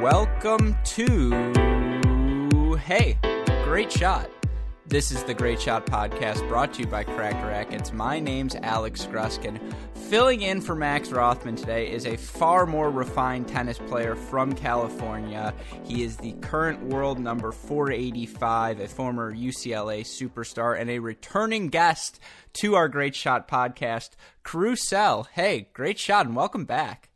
welcome to Hey, Great Shot. This is the Great Shot Podcast brought to you by Cracked Racquets. My name's Alex Gruskin. Filling in for Max Rothman today is a far more refined tennis player from California. He is the current world number 485, a former UCLA superstar, and a returning guest to our Great Shot Podcast, Karue Sell. Hey, great shot and welcome back.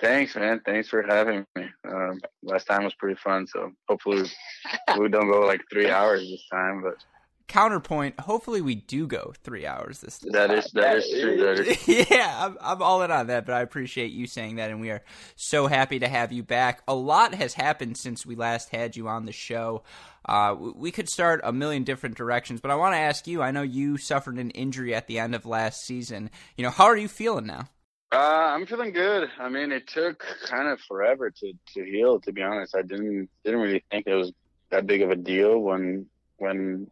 Thanks, man. Thanks for having me. Um, last time was pretty fun, so hopefully we don't go like three hours this time. But counterpoint, hopefully we do go three hours this. this that time. is that is true. That is. yeah, I'm, I'm all in on that, but I appreciate you saying that, and we are so happy to have you back. A lot has happened since we last had you on the show. Uh, we could start a million different directions, but I want to ask you. I know you suffered an injury at the end of last season. You know, how are you feeling now? Uh, I'm feeling good. I mean, it took kind of forever to, to heal. To be honest, I didn't didn't really think it was that big of a deal when when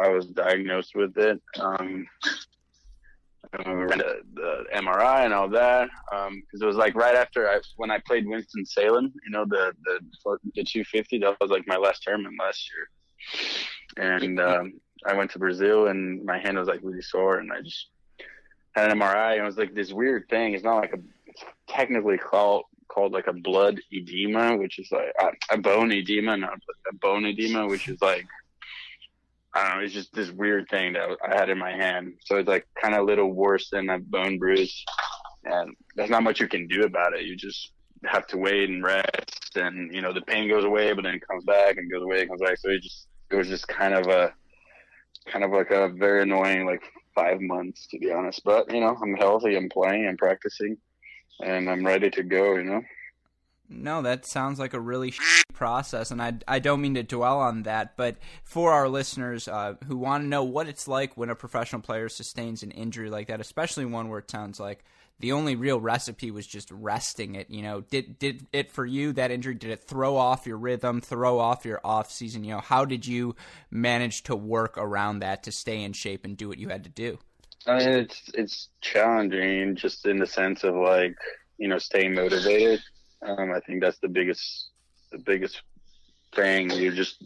I was diagnosed with it. Um, the, the MRI and all that, because um, it was like right after I when I played Winston Salem, you know, the the the 250. That was like my last tournament last year, and um, I went to Brazil and my hand was like really sore, and I just had an MRI and it was like this weird thing. It's not like a it's technically called called like a blood edema, which is like a, a bone edema, not a bone edema, which is like I don't know. It's just this weird thing that I had in my hand. So it's like kind of a little worse than a bone bruise, and there's not much you can do about it. You just have to wait and rest, and you know the pain goes away, but then it comes back and goes away and comes back. So it just it was just kind of a kind of like a very annoying like five months to be honest. But you know, I'm healthy, I'm playing, I'm practicing, and I'm ready to go. You know. No, that sounds like a really process, and I, I don't mean to dwell on that, but for our listeners uh, who want to know what it's like when a professional player sustains an injury like that, especially one where it sounds like the only real recipe was just resting it. You know, did did it for you that injury? Did it throw off your rhythm, throw off your off season? You know, how did you manage to work around that to stay in shape and do what you had to do? I mean, it's it's challenging just in the sense of like you know staying motivated. Um, I think that's the biggest the biggest thing. You're just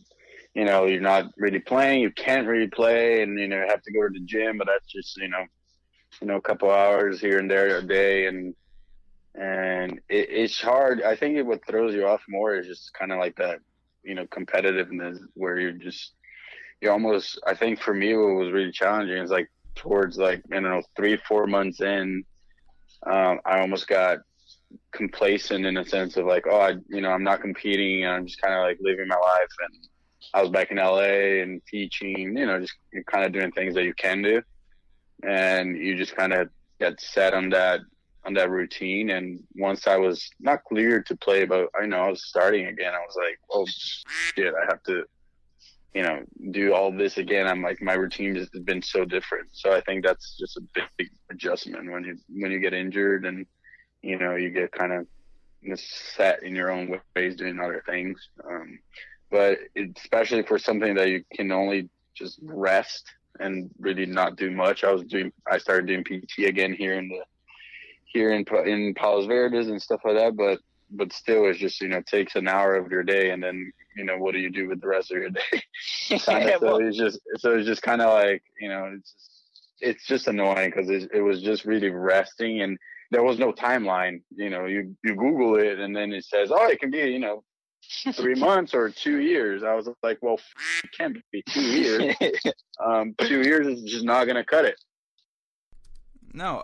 you know you're not really playing. You can't really play, and you know have to go to the gym. But that's just you know you know, a couple hours here and there a day, and and it, it's hard. I think what throws you off more is just kind of like that, you know, competitiveness where you're just you almost. I think for me, what was really challenging is like towards like I don't know three four months in, um, I almost got complacent in a sense of like, oh, I, you know, I'm not competing. and I'm just kind of like living my life. And I was back in LA and teaching, you know, just kind of doing things that you can do and you just kind of get set on that on that routine. And once I was not cleared to play, but I know I was starting again, I was like, oh shit, I have to, you know, do all this again. I'm like, my routine has been so different. So I think that's just a big, big adjustment when you when you get injured and you know you get kind of set in your own ways doing other things. Um, but especially for something that you can only just rest and really not do much. I was doing, I started doing PT again here in the, here in in Palos Verdes and stuff like that. But but still, it's just you know takes an hour of your day, and then you know what do you do with the rest of your day? yeah, so well, it's just so it's just kind of like you know it's just, it's just annoying because it, it was just really resting and there was no timeline. You know, you you Google it and then it says, oh, it can be you know three months or two years. I was like, well, it can't be two years. um, two years is just not going to cut it. No,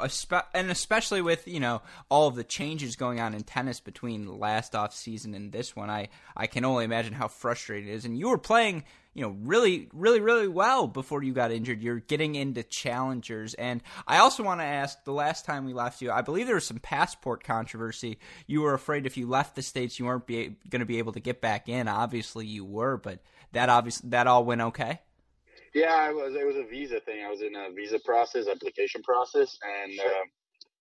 and especially with you know all of the changes going on in tennis between last off season and this one, I I can only imagine how frustrating it is. And you were playing you know really really really well before you got injured. You're getting into challengers, and I also want to ask: the last time we left you, I believe there was some passport controversy. You were afraid if you left the states, you weren't going to be able to get back in. Obviously, you were, but that obviously that all went okay. Yeah, it was. It was a visa thing. I was in a visa process, application process, and uh,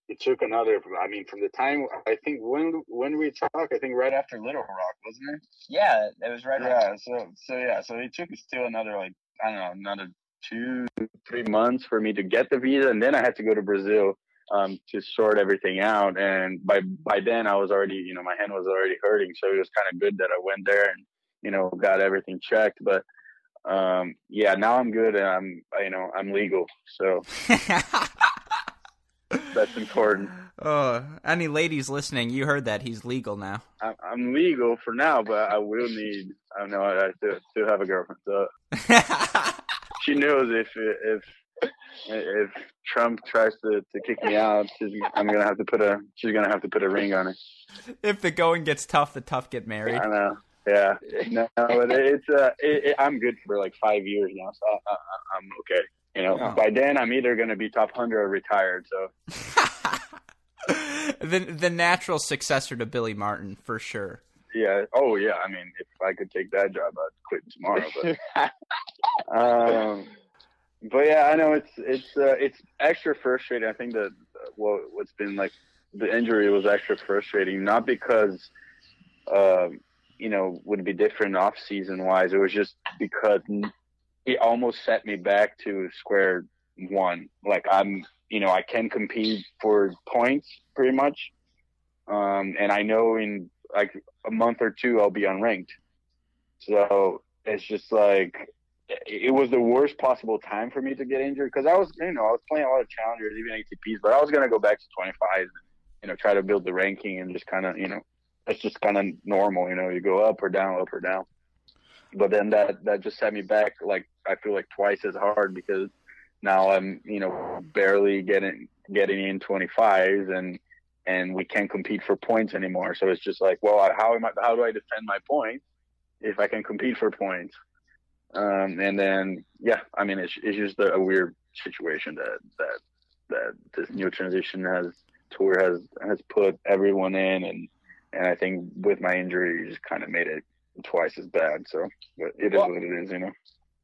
it took another. I mean, from the time I think when when we talk, I think right after Little Rock, wasn't it? Yeah, it was right. Yeah. After. So so yeah, so it took still another like I don't know another two three months for me to get the visa, and then I had to go to Brazil um, to sort everything out. And by by then, I was already, you know, my hand was already hurting, so it was kind of good that I went there and you know got everything checked. But um, yeah, now I'm good and I'm you know I'm legal, so that's important. Oh, any ladies listening, you heard that he's legal now. I'm legal for now, but I will need. I don't know. I still, still have a girlfriend, so she knows if if if Trump tries to, to kick me out, I'm gonna have to put a she's gonna have to put a ring on it. If the going gets tough, the tough get married. I know. Yeah. No, but it's uh, it, it, I'm good for like five years now, so I, am okay. You know, oh. by then I'm either gonna be top hundred or retired. So. the the natural successor to Billy Martin for sure. Yeah. Oh yeah. I mean, if I could take that job, I'd quit tomorrow. But um, but yeah, I know it's it's uh, it's extra frustrating. I think that what what's been like the injury was extra frustrating, not because um, you know would be different off season wise. It was just because it almost set me back to square one. Like I'm, you know, I can compete for points pretty much, um, and I know in like a month or two I'll be unranked. So it's just like it was the worst possible time for me to get injured because I was, you know, I was playing a lot of challengers, even ATPs, but I was gonna go back to 25, you know, try to build the ranking and just kind of, you know, that's just kind of normal, you know, you go up or down, up or down. But then that that just set me back, like I feel like twice as hard because now I'm, you know, barely getting getting in 25s and and we can't compete for points anymore. So it's just like, well, how am I? How do I defend my points if I can compete for points? Um, and then, yeah, I mean, it's, it's just a, a, weird situation that, that, that this new transition has tour has, has put everyone in. And, and I think with my injury, just kind of made it twice as bad. So but it is well, what it is, you know.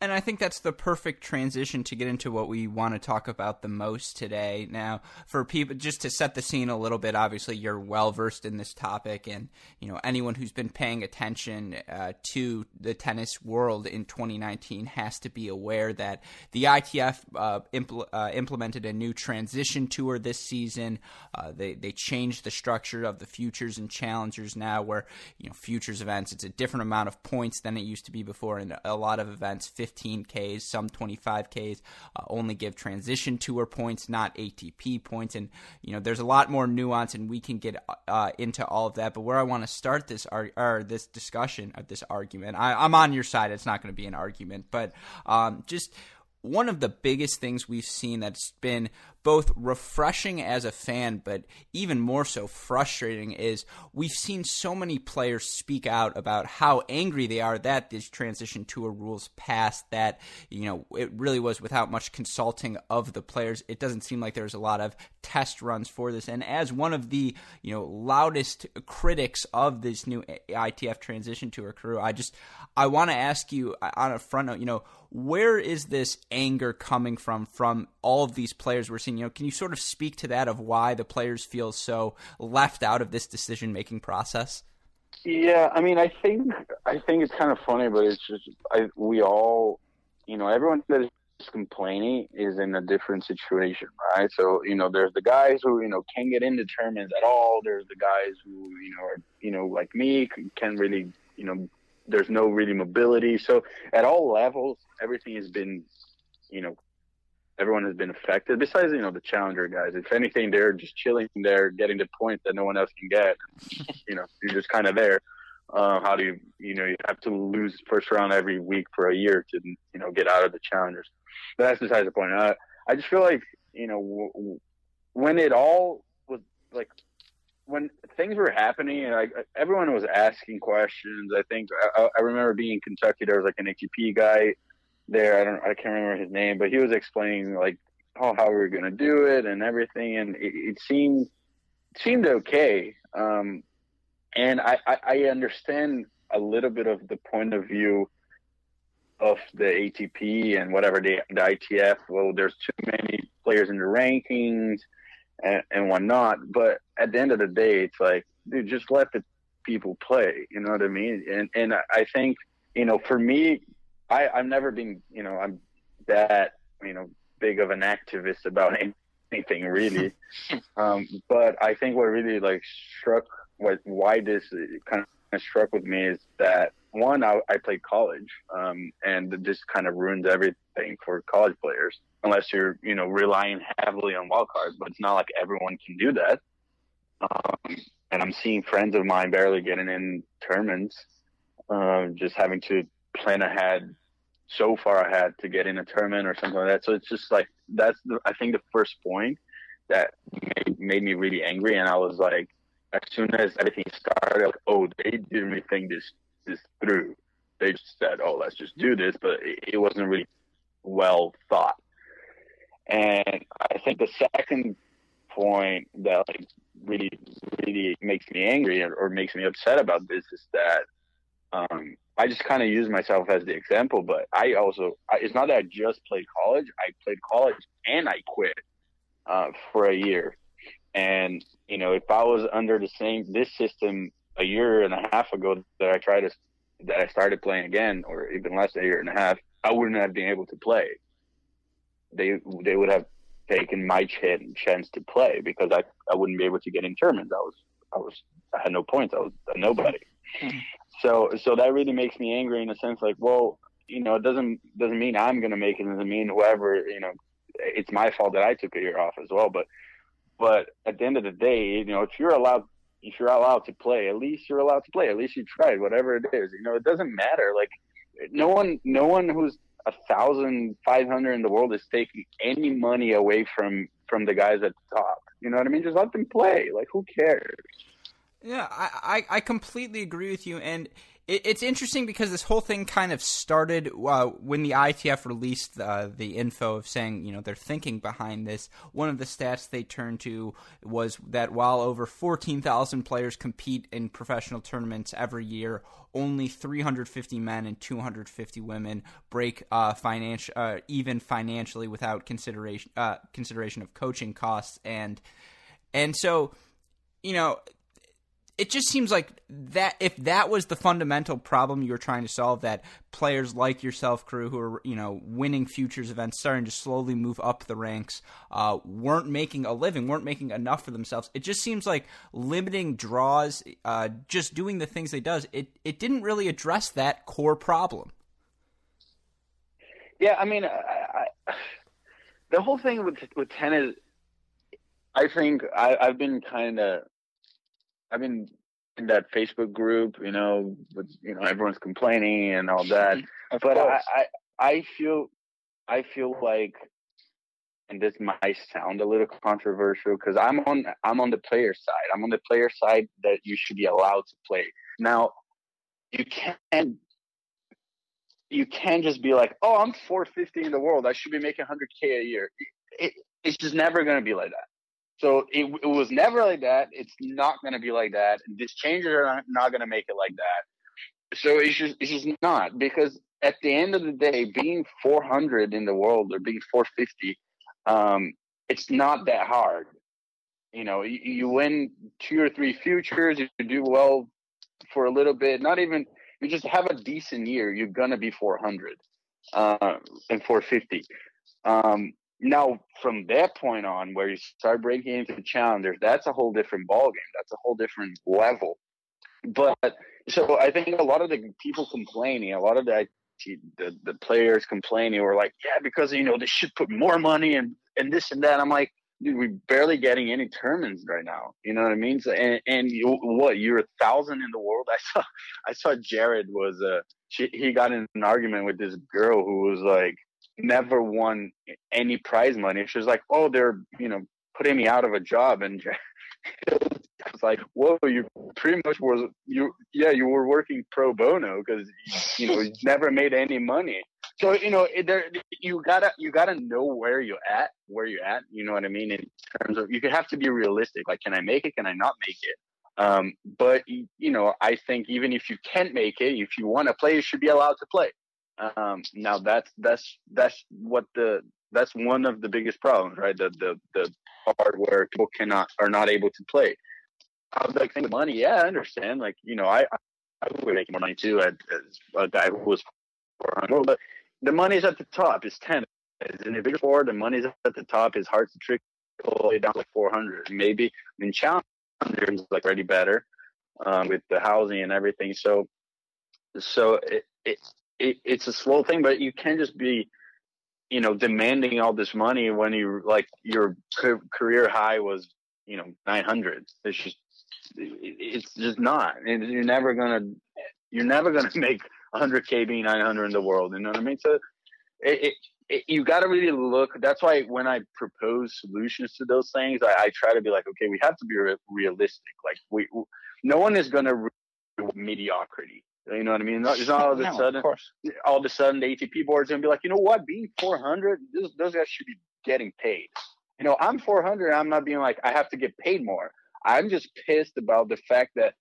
And I think that's the perfect transition to get into what we want to talk about the most today. Now, for people, just to set the scene a little bit, obviously you're well versed in this topic, and you know anyone who's been paying attention uh, to the tennis world in 2019 has to be aware that the ITF uh, impl- uh, implemented a new transition tour this season. Uh, they they changed the structure of the futures and challengers now, where you know futures events it's a different amount of points than it used to be before, and a lot of events 15Ks, some 25Ks, uh, only give transition tour points, not ATP points. And, you know, there's a lot more nuance, and we can get uh, into all of that. But where I want to start this ar- or this discussion of this argument, I, am on your side. It's not going to be an argument, but um, just one of the biggest things we've seen that's been both refreshing as a fan, but even more so frustrating is we've seen so many players speak out about how angry they are that this transition tour rules passed. That you know it really was without much consulting of the players. It doesn't seem like there's a lot of test runs for this. And as one of the you know loudest critics of this new ITF transition tour crew, I just I want to ask you uh, on a front note, you know, where is this anger coming from from all of these players we're seeing? You know, can you sort of speak to that of why the players feel so left out of this decision making process? Yeah, I mean, I think I think it's kind of funny, but it's just I, we all, you know, everyone that is complaining is in a different situation, right? So you know, there's the guys who you know can get into tournaments at all. There's the guys who you know are you know like me can really you know there's no really mobility. So at all levels, everything has been, you know, everyone has been affected. Besides, you know, the challenger guys. If anything, they're just chilling there, getting the points that no one else can get. you know, you're just kind of there. Uh, how do you, you know, you have to lose first round every week for a year to, you know, get out of the challengers. But that's besides the point. Uh, I just feel like, you know, w- when it all was like when things were happening and I, everyone was asking questions, I think I, I, remember being in Kentucky. There was like an ATP guy there. I don't, I can't remember his name, but he was explaining like how how we were gonna do it and everything, and it, it seemed seemed okay. Um, and I, I, I understand a little bit of the point of view of the ATP and whatever the, the ITF. Well, there's too many players in the rankings and, and whatnot. But at the end of the day, it's like, dude, just let the people play. You know what I mean? And and I think you know, for me, I I've never been you know I'm that you know big of an activist about anything really. um, but I think what really like struck, what why this kind of struck with me is that one, I, I played college, um, and this kind of ruins everything for college players unless you're you know relying heavily on wild cards. But it's not like everyone can do that. Um, and I'm seeing friends of mine barely getting in tournaments, uh, just having to plan ahead so far ahead to get in a tournament or something like that. So it's just like that's the, I think the first point that made, made me really angry, and I was like, as soon as everything started, like, oh, they didn't think this this through. They just said, oh, let's just do this, but it, it wasn't really well thought. And I think the second point that like really really makes me angry or, or makes me upset about this is that um, I just kind of use myself as the example, but I also I, it's not that I just played college. I played college and I quit uh, for a year, and you know if I was under the same this system a year and a half ago that I tried to that I started playing again, or even less a year and a half, I wouldn't have been able to play. They they would have taken my ch- chance to play because I, I wouldn't be able to get in tournaments. I was I was I had no points. I was a nobody. So so that really makes me angry in a sense like, well, you know, it doesn't doesn't mean I'm gonna make it. It doesn't mean whoever, you know, it's my fault that I took a year off as well. But but at the end of the day, you know, if you're allowed if you're allowed to play, at least you're allowed to play. At least you tried, whatever it is. You know, it doesn't matter. Like no one no one who's a thousand five hundred in the world is taking any money away from from the guys at the top. You know what I mean? Just let them play. Like who cares? Yeah, I, I, I completely agree with you, and it, it's interesting because this whole thing kind of started uh, when the ITF released uh, the info of saying you know they're thinking behind this. One of the stats they turned to was that while over fourteen thousand players compete in professional tournaments every year, only 350 men and 250 women break uh, financial uh, even financially without consideration uh, consideration of coaching costs and and so you know it just seems like that if that was the fundamental problem you were trying to solve that players like yourself crew who are you know winning futures events starting to slowly move up the ranks uh, weren't making a living weren't making enough for themselves it just seems like limiting draws uh, just doing the things they does it, it didn't really address that core problem. Yeah i mean I, I, the whole thing with with tennis i think I, i've been kind of I've been in that Facebook group, you know, with you know everyone's complaining and all that. but I, I, I feel I feel like, and this might sound a little controversial because I'm on I'm on the player side. I'm on the player side that you should be allowed to play. Now, you can't you can't just be like, oh, I'm 450 in the world. I should be making 100k a year. It, it's just never going to be like that. So it, it was never like that. It's not going to be like that. These changes are not, not going to make it like that. So it's just it's just not because at the end of the day, being 400 in the world or being 450, um, it's not that hard. You know, you, you win two or three futures, you do well for a little bit. Not even you just have a decent year, you're gonna be 400 uh, and 450. Um, now from that point on where you start breaking into challengers that's a whole different ball game that's a whole different level. But so i think a lot of the people complaining a lot of the the, the players complaining were like yeah because you know they should put more money and and this and that. I'm like dude we're barely getting any tournaments right now. You know what i mean? So, and and you, what you're a thousand in the world? I saw i saw jared was uh she, he got in an argument with this girl who was like never won any prize money. She was like, "Oh, they're you know putting me out of a job," and I was like, "Whoa, you pretty much was you yeah you were working pro bono because you know you never made any money." So you know there you gotta you gotta know where you're at, where you're at. You know what I mean in terms of you have to be realistic. Like, can I make it? Can I not make it? Um, but you know, I think even if you can't make it, if you want to play, you should be allowed to play. Um, now that's that's that's what the that's one of the biggest problems, right? The the the part where people cannot are not able to play. I was like, think money, yeah, I understand. Like, you know, I I would make more money too as a guy who was 400, but the money's at the top. It's ten. Is in a bigger sport, the money's at the top. It's hard to trick all the way down to like 400. Maybe I mean challenge is like already better um, with the housing and everything. So so it, it, it it's a slow thing, but you can't just be you know demanding all this money when you like your career high was you know 900. It's just it's just not. And you're never gonna you're never gonna make 100k being 900 in the world. You know what I mean? So it, it, you got to really look. That's why when I propose solutions to those things, I, I try to be like, okay, we have to be re- realistic. Like we, no one is gonna re- mediocrity. You know what I mean? It's not all of a no, sudden, of all of a sudden, the ATP board's gonna be like, you know what? Being 400, those, those guys should be getting paid. You know, I'm 400. I'm not being like I have to get paid more. I'm just pissed about the fact that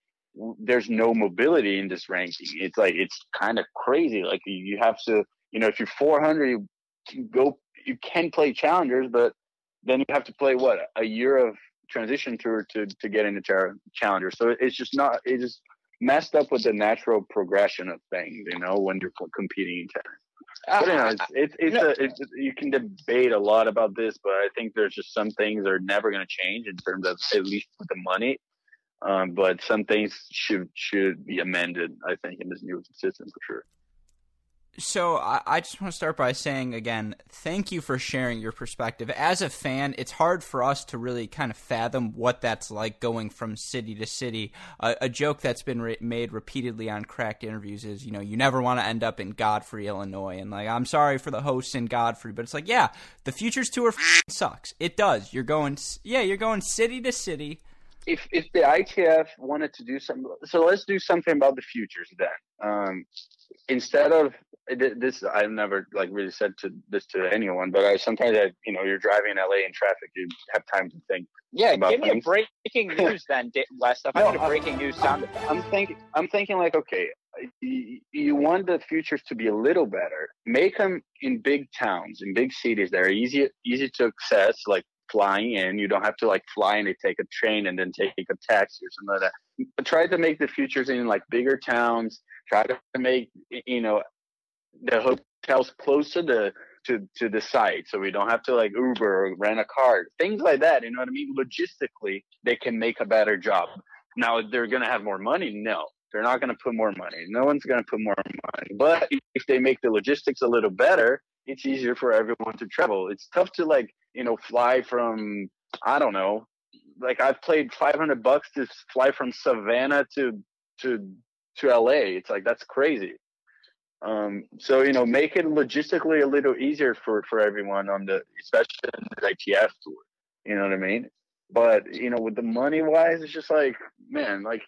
there's no mobility in this ranking. It's like it's kind of crazy. Like you have to, you know, if you're 400, you can go, you can play challengers, but then you have to play what a year of transition tour to to get into challenger. So it's just not. It just messed up with the natural progression of things. You know, when you're competing in tennis. But you know, it's it's, it's, no. a, it's you can debate a lot about this, but I think there's just some things that are never going to change in terms of at least with the money. Um, but some things should should be amended. I think in this new system for sure. So I, I, just want to start by saying again, thank you for sharing your perspective. As a fan, it's hard for us to really kind of fathom what that's like going from city to city. Uh, a joke that's been re- made repeatedly on cracked interviews is, you know, you never want to end up in Godfrey, Illinois, and like I'm sorry for the hosts in Godfrey, but it's like, yeah, the Futures Tour sucks. It does. You're going, yeah, you're going city to city. If if the ITF wanted to do something, so let's do something about the futures then. Um, instead of this I've never like really said to this to anyone, but I sometimes I you know you're driving in LA in traffic, you have time to think. Yeah, give me things. a breaking news then, West. I'm no, a breaking news sound. I'm thinking I'm thinking like okay, you, you want the futures to be a little better. Make them in big towns, in big cities that are easy easy to access, like flying in. You don't have to like fly and take a train and then take a taxi or something like that. But try to make the futures in like bigger towns. Try to make you know the hotels closer to to to the site, so we don't have to like Uber or rent a car, things like that. You know what I mean? Logistically, they can make a better job. Now they're gonna have more money. No, they're not gonna put more money. No one's gonna put more money. But if they make the logistics a little better, it's easier for everyone to travel. It's tough to like you know fly from I don't know. Like I've played 500 bucks to fly from Savannah to to to LA. It's like that's crazy. Um, so you know, make it logistically a little easier for for everyone on the, especially in the ITF tour. You know what I mean? But you know, with the money wise, it's just like, man, like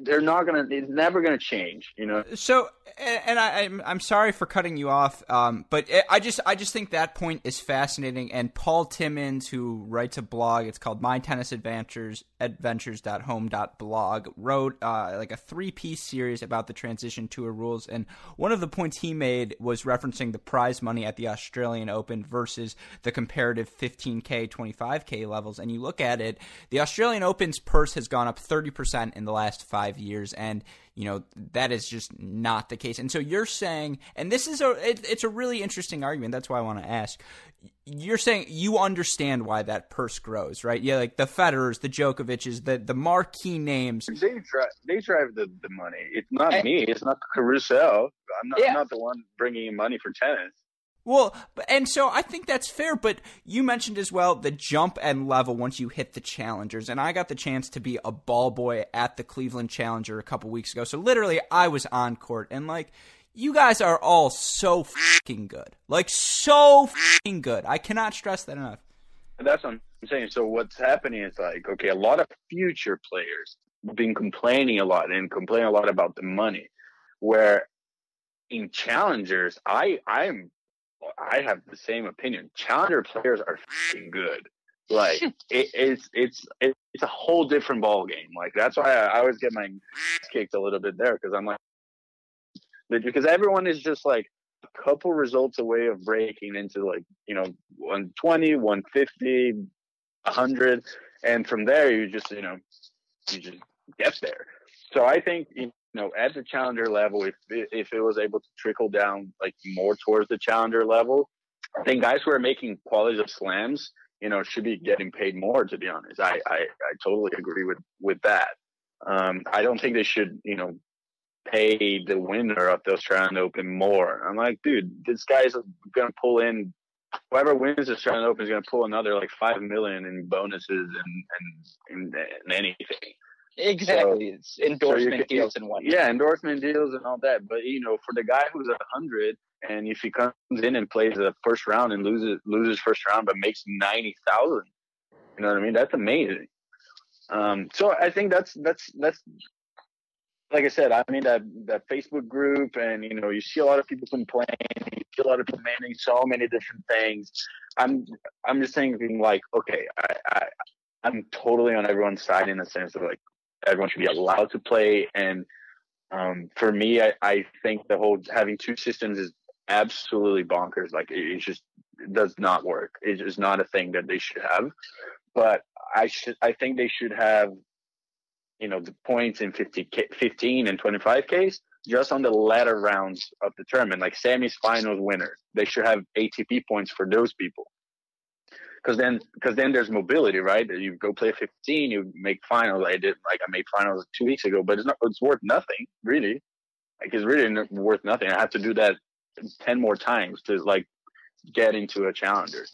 they're not gonna it's never gonna change you know so and i i'm, I'm sorry for cutting you off um, but i just i just think that point is fascinating and paul timmons who writes a blog it's called my tennis adventures adventures.home.blog wrote uh, like a three piece series about the transition tour rules and one of the points he made was referencing the prize money at the australian open versus the comparative 15k 25k levels and you look at it the australian open's purse has gone up 30% in the last five years, and you know that is just not the case. And so you're saying, and this is a it, it's a really interesting argument. That's why I want to ask. You're saying you understand why that purse grows, right? Yeah, like the Federers, the Djokovic's, the the marquee names. They drive, they drive the, the money. It's not and, me. It's not the Caruso. I'm not, yeah. I'm not the one bringing in money for tennis. Well, and so I think that's fair, but you mentioned as well the jump and level once you hit the challengers, and I got the chance to be a ball boy at the Cleveland Challenger a couple weeks ago. So literally, I was on court, and like, you guys are all so fucking good, like so fucking good. I cannot stress that enough. That's what I'm saying. So what's happening is like, okay, a lot of future players have been complaining a lot and complaining a lot about the money, where in challengers, I I'm I have the same opinion. Challenger players are good. Like it, it's it's it's a whole different ball game. Like that's why I, I always get my kicked a little bit there because I'm like because everyone is just like a couple results away of breaking into like you know 120 150 100 and from there you just you know you just get there so i think know, at the challenger level, if if it was able to trickle down like more towards the challenger level, I think guys who are making qualities of slams you know, should be getting paid more. To be honest, I I, I totally agree with with that. Um, I don't think they should, you know, pay the winner of the Australian Open more. I'm like, dude, this guy's gonna pull in whoever wins the Australian Open is gonna pull another like five million in bonuses and and, and, and anything. Exactly, so, it's endorsement so deals and whatnot. Yeah, endorsement deals and all that. But you know, for the guy who's a hundred, and if he comes in and plays the first round and loses loses first round, but makes ninety thousand, you know what I mean? That's amazing. Um, so I think that's that's that's like I said, I mean that that Facebook group, and you know, you see a lot of people complaining, you see a lot of people demanding so many different things. I'm I'm just thinking like, okay, I, I I'm totally on everyone's side in the sense of like everyone should be allowed to play, and um, for me, I, I think the whole having two systems is absolutely bonkers. Like it, it just does not work. It is not a thing that they should have. But I should I think they should have you know the points in 50 15 and 25 Ks just on the latter rounds of the tournament, like semis, finals, winners. They should have ATP points for those people. Because then, because then there's mobility, right? You go play 15, you make finals. I did, like I made finals two weeks ago, but it's not, it's worth nothing, really. Like it's really worth nothing. I have to do that 10 more times to like get into a challenger.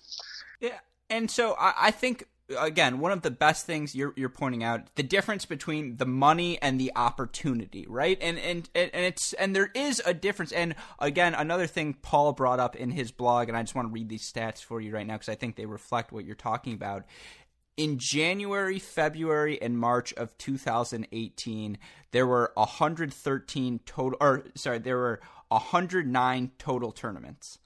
Yeah. And so I, I think again, one of the best things you're you're pointing out the difference between the money and the opportunity, right? And and and it's and there is a difference. And again, another thing Paul brought up in his blog, and I just want to read these stats for you right now because I think they reflect what you're talking about. In January, February, and March of 2018, there were 113 total, or sorry, there were 109 total tournaments.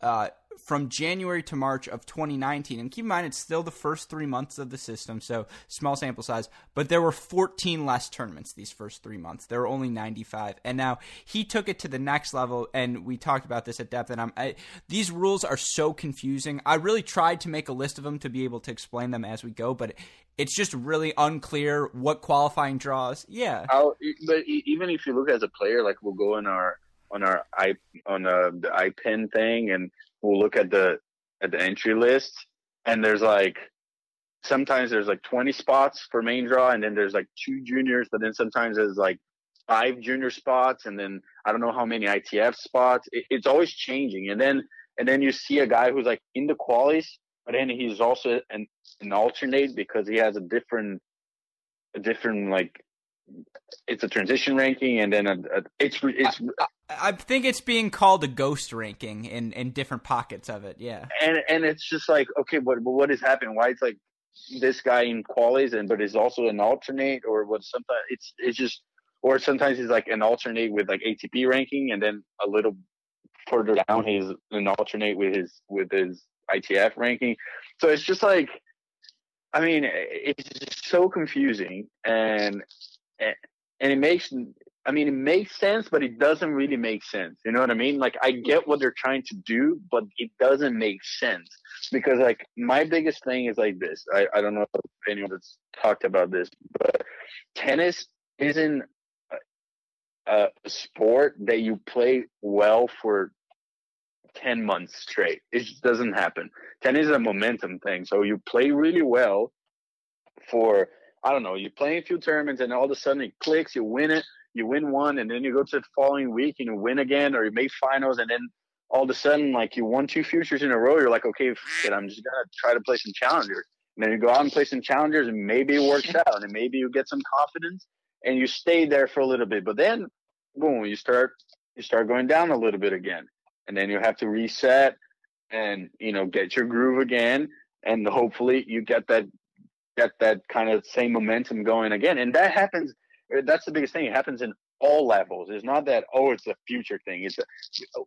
Uh, from January to March of 2019. And keep in mind, it's still the first three months of the system, so small sample size. But there were 14 less tournaments these first three months. There were only 95. And now he took it to the next level, and we talked about this at depth. And I'm, I, these rules are so confusing. I really tried to make a list of them to be able to explain them as we go, but it's just really unclear what qualifying draws. Yeah. But even if you look as a player, like we'll go in our on our i on uh, the iPin thing, and we'll look at the at the entry list, and there's like sometimes there's like 20 spots for main draw, and then there's like two juniors, but then sometimes there's like five junior spots, and then I don't know how many ITF spots. It, it's always changing, and then and then you see a guy who's like in the qualies, but then he's also an an alternate because he has a different a different like it's a transition ranking, and then a, a it's it's. I, I, think it's being called a ghost ranking in in different pockets of it. Yeah, and and it's just like okay, but what is happening? Why it's like this guy in qualies and but is also an alternate, or what? Sometimes it's it's just, or sometimes he's like an alternate with like ATP ranking, and then a little further down he's an alternate with his with his ITF ranking. So it's just like I mean, it's just so confusing, and and it makes I mean, it makes sense, but it doesn't really make sense. You know what I mean? Like, I get what they're trying to do, but it doesn't make sense because, like, my biggest thing is like this. I, I don't know if anyone has talked about this, but tennis isn't a, a sport that you play well for 10 months straight. It just doesn't happen. Tennis is a momentum thing. So you play really well for I don't know, you play a few tournaments and all of a sudden it clicks, you win it, you win one, and then you go to the following week and you win again, or you make finals, and then all of a sudden, like you won two futures in a row, you're like, okay, I'm just gonna try to play some challengers. And then you go out and play some challengers, and maybe it works out, and maybe you get some confidence, and you stay there for a little bit. But then, boom, you start you start going down a little bit again, and then you have to reset and you know get your groove again, and hopefully you get that get that kind of same momentum going again. And that happens. Uh, that's the biggest thing. It happens in all levels. It's not that oh, it's a future thing. It's a,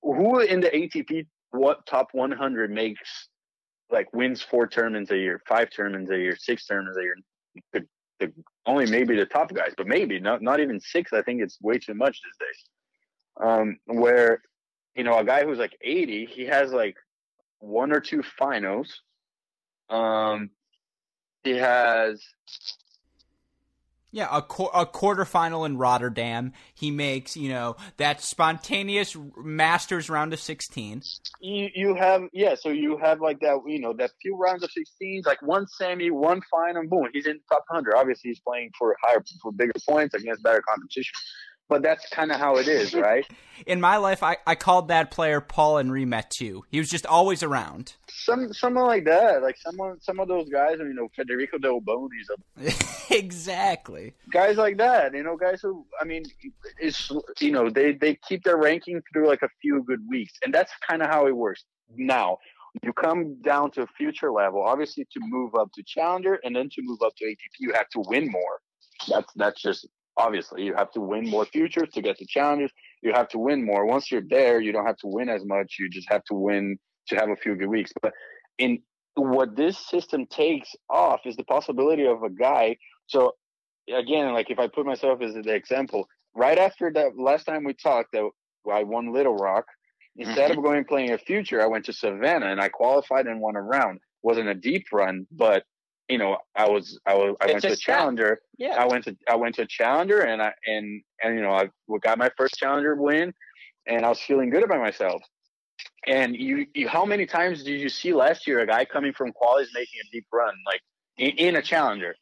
who in the ATP what top 100 makes like wins four tournaments a year, five tournaments a year, six tournaments a year. The, the, only maybe the top guys, but maybe not not even six. I think it's way too much these days. Um, where you know a guy who's like 80, he has like one or two finals. Um, he has Yeah, a, qu- a quarterfinal in Rotterdam. He makes, you know, that spontaneous Masters round of 16. You you have yeah, so you have like that, you know, that few rounds of 16s, like one semi, one final, boom, he's in the top 100. Obviously, he's playing for higher, for bigger points against better competition but that's kind of how it is, right? In my life, I, I called that player Paul Henri Mathieu. He was just always around. Some someone like that, like someone some of those guys, you know, Federico Del Bonis. exactly. Guys like that, you know, guys who, I mean, is you know, they they keep their ranking through like a few good weeks, and that's kind of how it works. Now, you come down to a future level. Obviously, to move up to challenger and then to move up to ATP, you have to win more. That's that's just obviously you have to win more futures to get the challenges you have to win more. Once you're there you don't have to win as much. You just have to win to have a few good weeks. But in what this system takes off is the possibility of a guy. So again like if i put myself as the example right after that last time we talked that i won little rock instead mm-hmm. of going playing a future i went to savannah and i qualified and won a round. Wasn't a deep run but you know, I was I was I it's went to a challenger. Yeah. I went to I went to a challenger and I and and you know I got my first challenger win, and I was feeling good about myself. And you, you how many times did you see last year a guy coming from qualies making a deep run like in, in a challenger?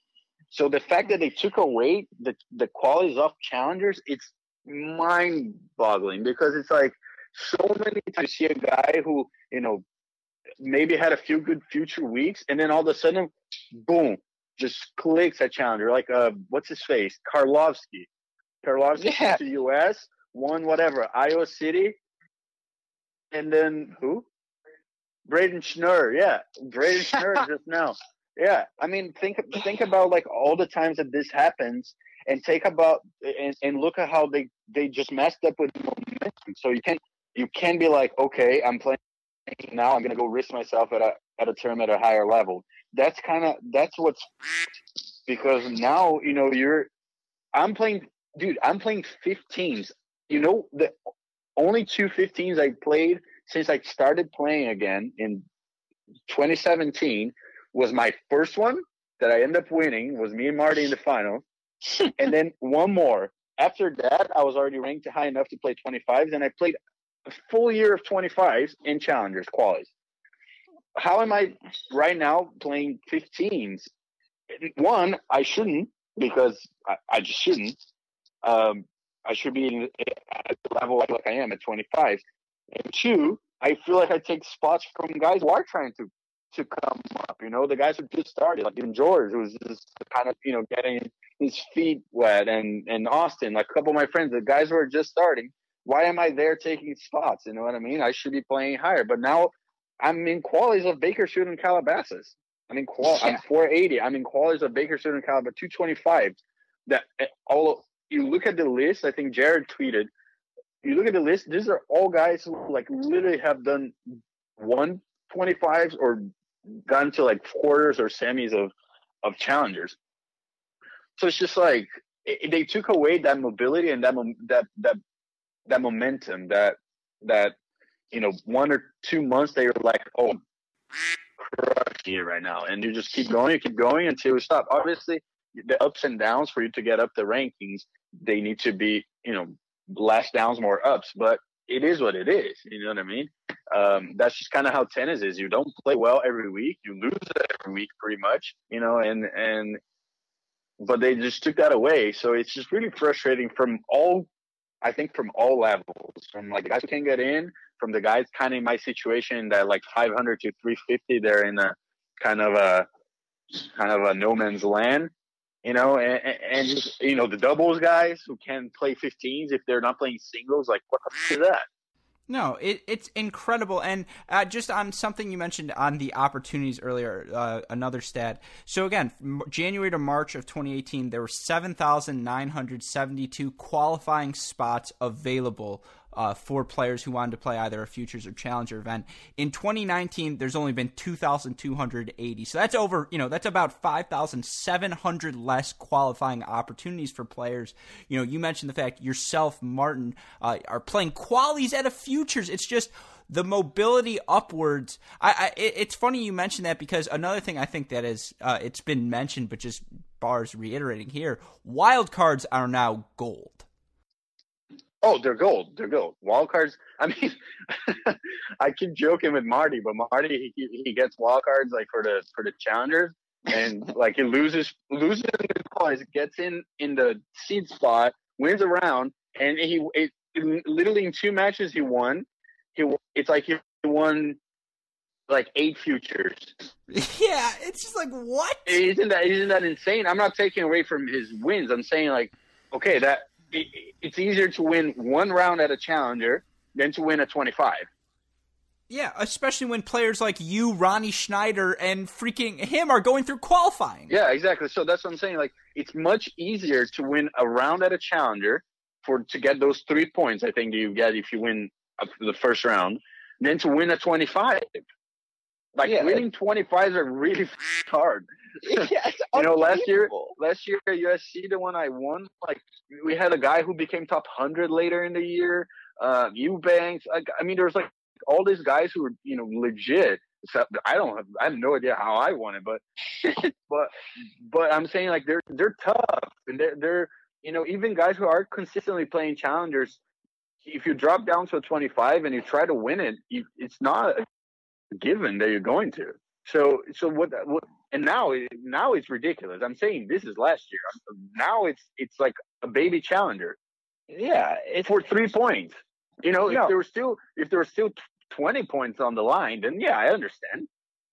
So the fact that they took away the the qualities of challengers, it's mind boggling because it's like so many times you see a guy who you know maybe had a few good future weeks, and then all of a sudden, boom, just clicks at challenger. Like uh, what's his face, Karlovsky. Karlovsky yeah. to U.S. won whatever Iowa City, and then who? Braden Schnur. Yeah, Braden Schnur just now. Yeah, I mean, think think about like all the times that this happens, and take about and, and look at how they they just messed up with momentum. So you can't you can be like, okay, I'm playing now I'm going to go risk myself at a at a term at a higher level. That's kind of that's what's because now you know you're I'm playing dude I'm playing 15s. You know the only two 15s I played since I started playing again in 2017 was my first one that I ended up winning was me and Marty in the final. and then one more. After that, I was already ranked high enough to play 25s, and I played full year of 25s in challengers qualities. How am I right now playing 15s? One, I shouldn't because I, I just shouldn't. Um, I should be at the level like I am at 25. And two, I feel like I take spots from guys who are trying to to come up. You know, the guys who just started, like even George, was just kind of you know getting his feet wet, and and Austin, like a couple of my friends, the guys who are just starting, why am I there taking spots? You know what I mean? I should be playing higher. But now I'm in qualities of Bakersfield and Calabasas. I'm in qual. Yeah. I'm 480. I'm in qualities of Bakersfield and Calabasas. 225. That all you look at the list. I think Jared tweeted. You look at the list. These are all guys who like literally have done one 25s or gone to like quarters or semis of of challengers. So it's just like it, they took away that mobility and that that that that momentum that that you know one or two months they were like oh crushing it right now. And you just keep going you keep going until you stop. Obviously the ups and downs for you to get up the rankings they need to be you know less downs more ups. But it is what it is. You know what i mean? Um, that's just kind of how tennis is. You don't play well every week. You lose every week pretty much you know and and but they just took that away. So it's just really frustrating from all I think from all levels, from like guys who can get in, from the guys kind of in my situation that like 500 to 350, they're in a kind of a kind of a no man's land, you know, and, and you know the doubles guys who can play 15s if they're not playing singles. Like what the fuck is that? No, it, it's incredible. And uh, just on something you mentioned on the opportunities earlier, uh, another stat. So, again, January to March of 2018, there were 7,972 qualifying spots available uh, for players who wanted to play either a futures or challenger event. In 2019, there's only been 2,280. So that's over, you know, that's about 5,700 less qualifying opportunities for players. You know, you mentioned the fact yourself, Martin, uh, are playing qualies at a futures. It's just the mobility upwards. I, I, it's funny you mentioned that because another thing I think that is uh, it's been mentioned, but just bars reiterating here. Wild cards are now gold. Oh, they're gold. They're gold. Wild cards. I mean, I keep joking with Marty, but Marty he, he gets wild cards like for the for the challengers, and like he loses loses his points, gets in in the seed spot, wins a round, and he it, literally in two matches he won. He it's like he won like eight futures. Yeah, it's just like what? Isn't that isn't that insane? I'm not taking away from his wins. I'm saying like, okay, that it, it's easier to win one round at a challenger than to win a 25. Yeah, especially when players like you, Ronnie Schneider, and freaking him are going through qualifying. Yeah, exactly. So that's what I'm saying. Like, it's much easier to win a round at a challenger for to get those three points. I think you get if you win the first round, than to win a 25. Like yeah, winning 25s are really hard. Yeah, you know, last year, last year at USC, the one I won, like we had a guy who became top hundred later in the year. Uh, Eubanks. Like, I mean, there's like all these guys who were, you know, legit. Except I don't have, I have no idea how I won it, but, but, but I'm saying like they're they're tough and they're they're you know even guys who are consistently playing challengers. If you drop down to a 25 and you try to win it, you, it's not a given that you're going to. So so what what and now now it's ridiculous. I'm saying this is last year. Now it's it's like a baby challenger. Yeah, it's for three points. You know, if there were still if there were still 20 points on the line, then yeah, I understand.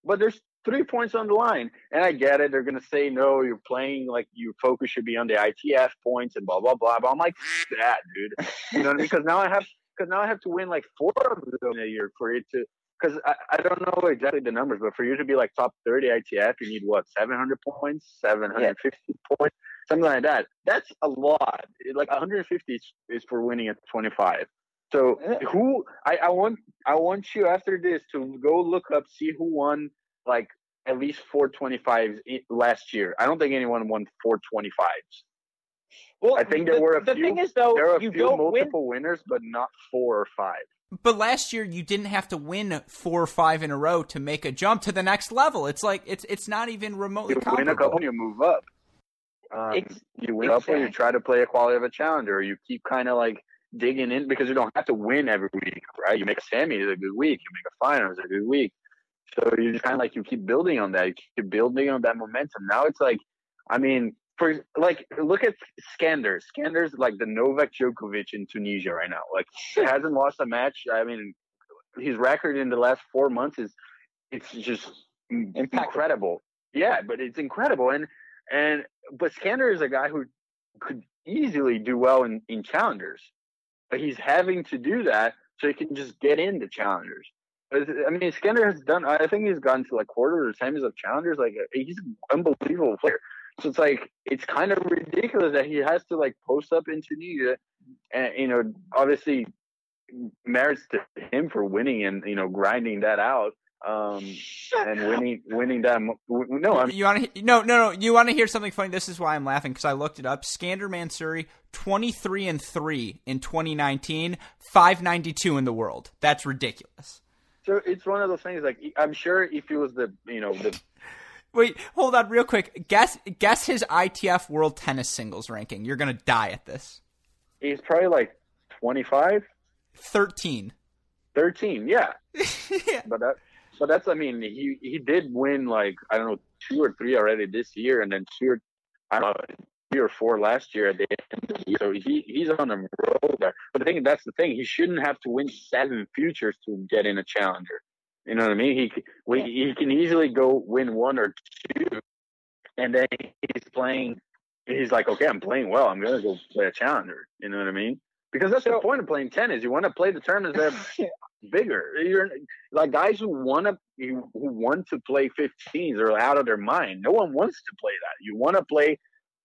But there's three points on the line, and I get it. They're gonna say no, you're playing like your focus should be on the ITF points and blah blah blah. But I'm like that, dude. You know, because now I have because now I have to win like four of them a year for it to because I, I don't know exactly the numbers, but for you to be like top 30 ITF, you need what, 700 points, 750 yeah. points, something like that. That's a lot. Like 150 is, is for winning at 25. So who I, I want I want you after this to go look up, see who won like at least 425s last year. I don't think anyone won 425s. Well, I think there the, were a the few. Thing is, though, there were a few multiple win. winners, but not four or five. But last year you didn't have to win four or five in a row to make a jump to the next level. It's like it's it's not even remotely. You comparable. win a couple, you move up. Um, you win a couple, you try to play a quality of a challenger. You keep kind of like digging in because you don't have to win every week, right? You make a semi is a good week. You make a final is a good week. So you just kind of like you keep building on that. You keep building on that momentum. Now it's like, I mean, for like look at Skander. Skander's like the Novak Djokovic in Tunisia right now. Like hasn't lost a match. I mean, his record in the last four months is it's just incredible. Yeah, but it's incredible. And and but Skander is a guy who could easily do well in, in challengers. But he's having to do that so he can just get into challengers. I mean, Skander has done. I think he's gotten to like quarters or semis of challengers. Like he's an unbelievable player. So it's like it's kind of ridiculous that he has to like post up in Tunisia, and you know, obviously merits to him for winning and you know grinding that out um, and winning winning that. No, I'm, you want to no no no. You want to hear something funny? This is why I'm laughing because I looked it up. Skander Mansouri, twenty three and three in 2019, five ninety two in the world. That's ridiculous. So it's one of those things. Like I'm sure if he was the you know the Wait, hold on, real quick. Guess guess his ITF World Tennis Singles ranking. You're gonna die at this. He's probably like 25. 13. 13, yeah. yeah. But that, but that's. I mean, he he did win like I don't know two or three already this year, and then two or I don't know three or four last year at the end of the year. So he he's on a roll there. But I think that's the thing. He shouldn't have to win seven futures to get in a challenger. You know what I mean? He we, he can easily go win one or two, and then he's playing. He's like, okay, I'm playing well. I'm gonna go play a challenger. You know what I mean? Because that's so, the point of playing tennis. You want to play the tournaments that are bigger. You're like guys who want to who want to play 15s are out of their mind. No one wants to play that. You want to play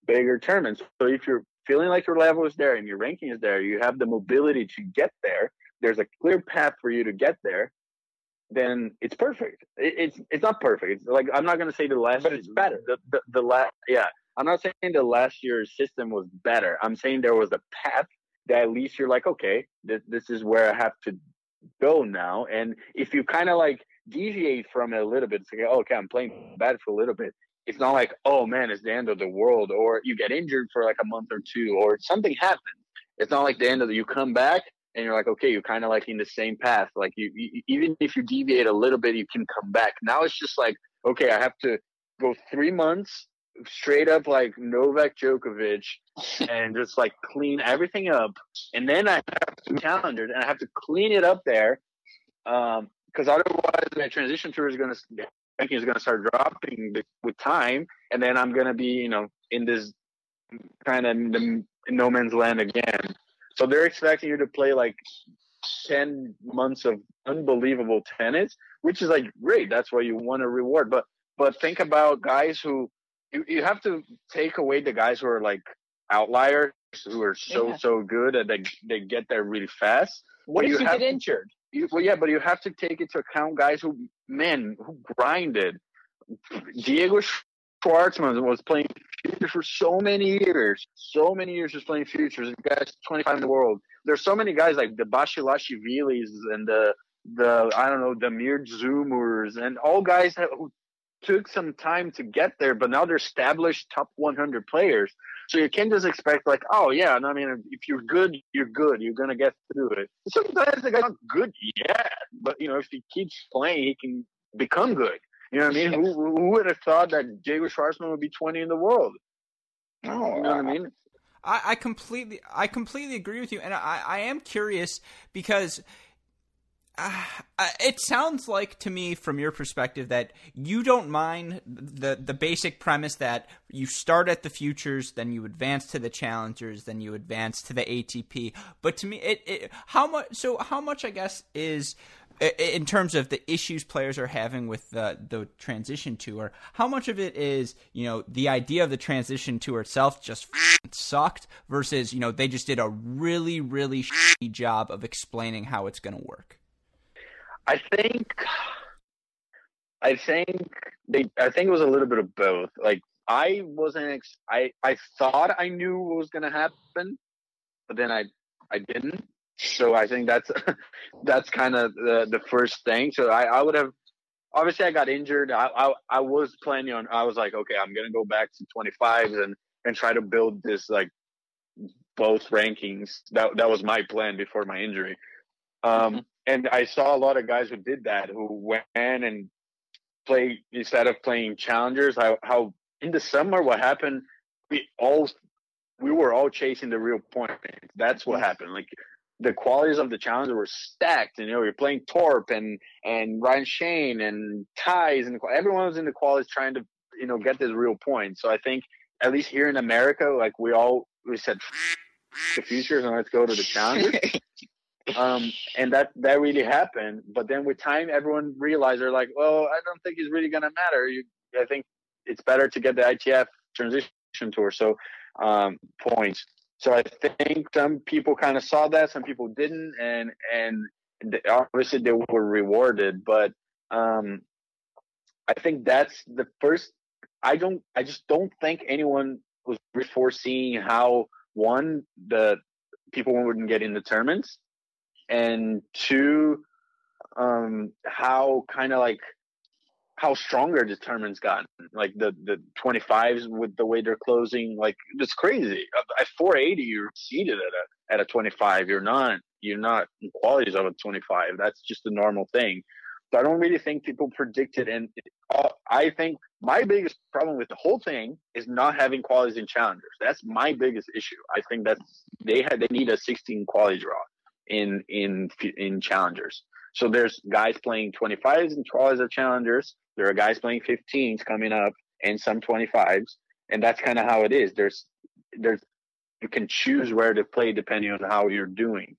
bigger tournaments. So if you're feeling like your level is there and your ranking is there, you have the mobility to get there. There's a clear path for you to get there then it's perfect. It, it's it's not perfect. It's like I'm not gonna say the last, but it's better. The the, the last, yeah. I'm not saying the last year's system was better. I'm saying there was a path that at least you're like, okay, this this is where I have to go now. And if you kind of like deviate from it a little bit, it's like, oh, okay, I'm playing bad for a little bit. It's not like, oh man, it's the end of the world, or you get injured for like a month or two, or something happens. It's not like the end of the. You come back and you're like, okay, you're kind of like in the same path. Like you, you, even if you deviate a little bit, you can come back. Now it's just like, okay, I have to go three months straight up like Novak Djokovic and just like clean everything up. And then I have to calendar and I have to clean it up there. Um, because otherwise my transition tour is going to ranking is going to start dropping with time, and then I'm going to be you know in this kind of no man's land again. So they're expecting you to play like ten months of unbelievable tennis, which is like great. That's what you want to reward. But but think about guys who you, you have to take away the guys who are like outliers who are so yeah. so good and they they get there really fast. What if you, you get injured? You, well, yeah, but you have to take into account guys who men who grinded. Diego Schwartzman was playing futures for so many years, so many years was playing futures. The guy's 25 in the world. There's so many guys like the Basilashvilis and the the I don't know the Mir Dzumhurs and all guys who took some time to get there, but now they're established top 100 players. So you can't just expect like, oh yeah, and I mean, if you're good, you're good. You're gonna get through it. Sometimes the guy's not good yet, but you know, if he keeps playing, he can become good. You know what I mean? Who, who would have thought that Diego Schwartzman would be 20 in the world? No, you know what I mean? I, I completely, I completely agree with you, and I, I am curious because uh, it sounds like to me from your perspective that you don't mind the the basic premise that you start at the futures then you advance to the challengers then you advance to the ATP but to me it, it how much so how much I guess is in terms of the issues players are having with the the transition tour how much of it is you know the idea of the transition tour itself just sucked versus you know they just did a really really shitty job of explaining how it's going to work I think, I think they. I think it was a little bit of both. Like I wasn't. ex- I I thought I knew what was gonna happen, but then I I didn't. So I think that's that's kind of the the first thing. So I I would have obviously I got injured. I, I I was planning on. I was like, okay, I'm gonna go back to 25s and and try to build this like both rankings. That that was my plan before my injury. Um, mm-hmm and I saw a lot of guys who did that who went and played instead of playing challengers. How how in the summer what happened? We all we were all chasing the real point. That's what happened. Like the qualities of the challenger were stacked. And, you know, you're playing Torp and and Ryan Shane and Ties and everyone was in the qualities trying to you know get this real point. So I think at least here in America, like we all we said the futures and let's go to the challengers. um, and that that really happened. But then with time, everyone realized they're like, well, I don't think it's really gonna matter. You, I think it's better to get the ITF transition tour. So um, points. So I think some people kind of saw that, some people didn't, and and obviously they were rewarded. But um, I think that's the first. I don't. I just don't think anyone was foreseeing how one the people wouldn't get in the tournaments and two, um, how kind of like how stronger the tournament's gotten. Like the the 25s with the way they're closing, like it's crazy. At 480, you're seated at a at a 25. You're not you're not in qualities of a 25. That's just a normal thing. So I don't really think people predicted. And uh, I think my biggest problem with the whole thing is not having qualities in challengers. That's my biggest issue. I think that they had they need a 16 quality draw in in in challengers. So there's guys playing 25s and 12s as challengers. There are guys playing 15s coming up and some 25s, and that's kind of how it is. There's there's you can choose where to play depending on how you're doing.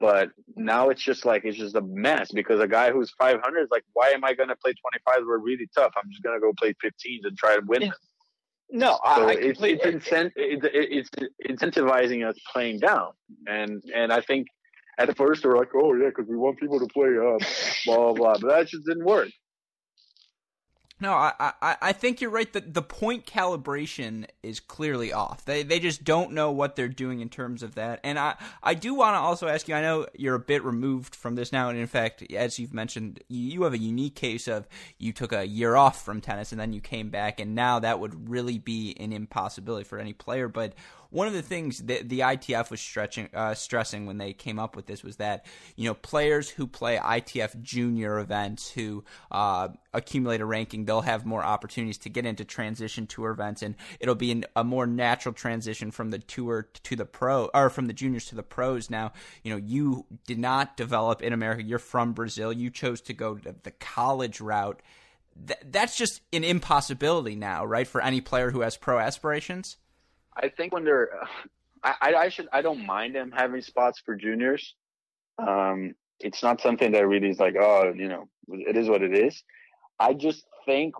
But now it's just like it's just a mess because a guy who's 500 is like, why am I going to play 25s? We're really tough. I'm just going to go play 15s and try to win them. No, so I, it's it's, incent, it's incentivizing us playing down, and and I think at first they were like, oh yeah, because we want people to play uh, blah blah blah, but that just didn't work. No, I, I, I think you're right. that the point calibration is clearly off. They they just don't know what they're doing in terms of that. And I, I do want to also ask you. I know you're a bit removed from this now, and in fact, as you've mentioned, you have a unique case of you took a year off from tennis and then you came back, and now that would really be an impossibility for any player. But one of the things that the ITF was stretching, uh, stressing when they came up with this was that you know players who play ITF junior events who uh, accumulate a ranking, they'll have more opportunities to get into transition tour events, and it'll be an, a more natural transition from the tour to the pro or from the juniors to the pros. Now, you know, you did not develop in America. You're from Brazil. You chose to go the college route. Th- that's just an impossibility now, right, for any player who has pro aspirations. I think when they're, I, I should, I don't mind them having spots for juniors. Um, it's not something that really is like, oh, you know, it is what it is. I just think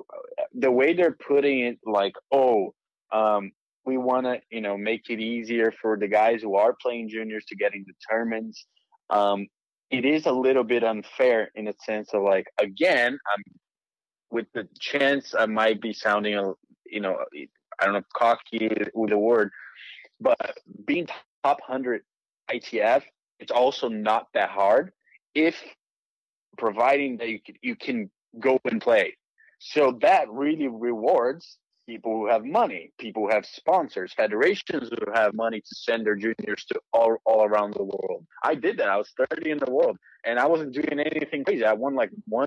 the way they're putting it, like, oh, um, we want to, you know, make it easier for the guys who are playing juniors to get into tournaments. Um, it is a little bit unfair in a sense of like, again, I'm with the chance I might be sounding, you know, I don't know, cocky with the word, but being top 100 ITF, it's also not that hard if providing that you can, you can go and play. So that really rewards people who have money, people who have sponsors, federations who have money to send their juniors to all, all around the world. I did that. I was 30 in the world and I wasn't doing anything crazy. I won like one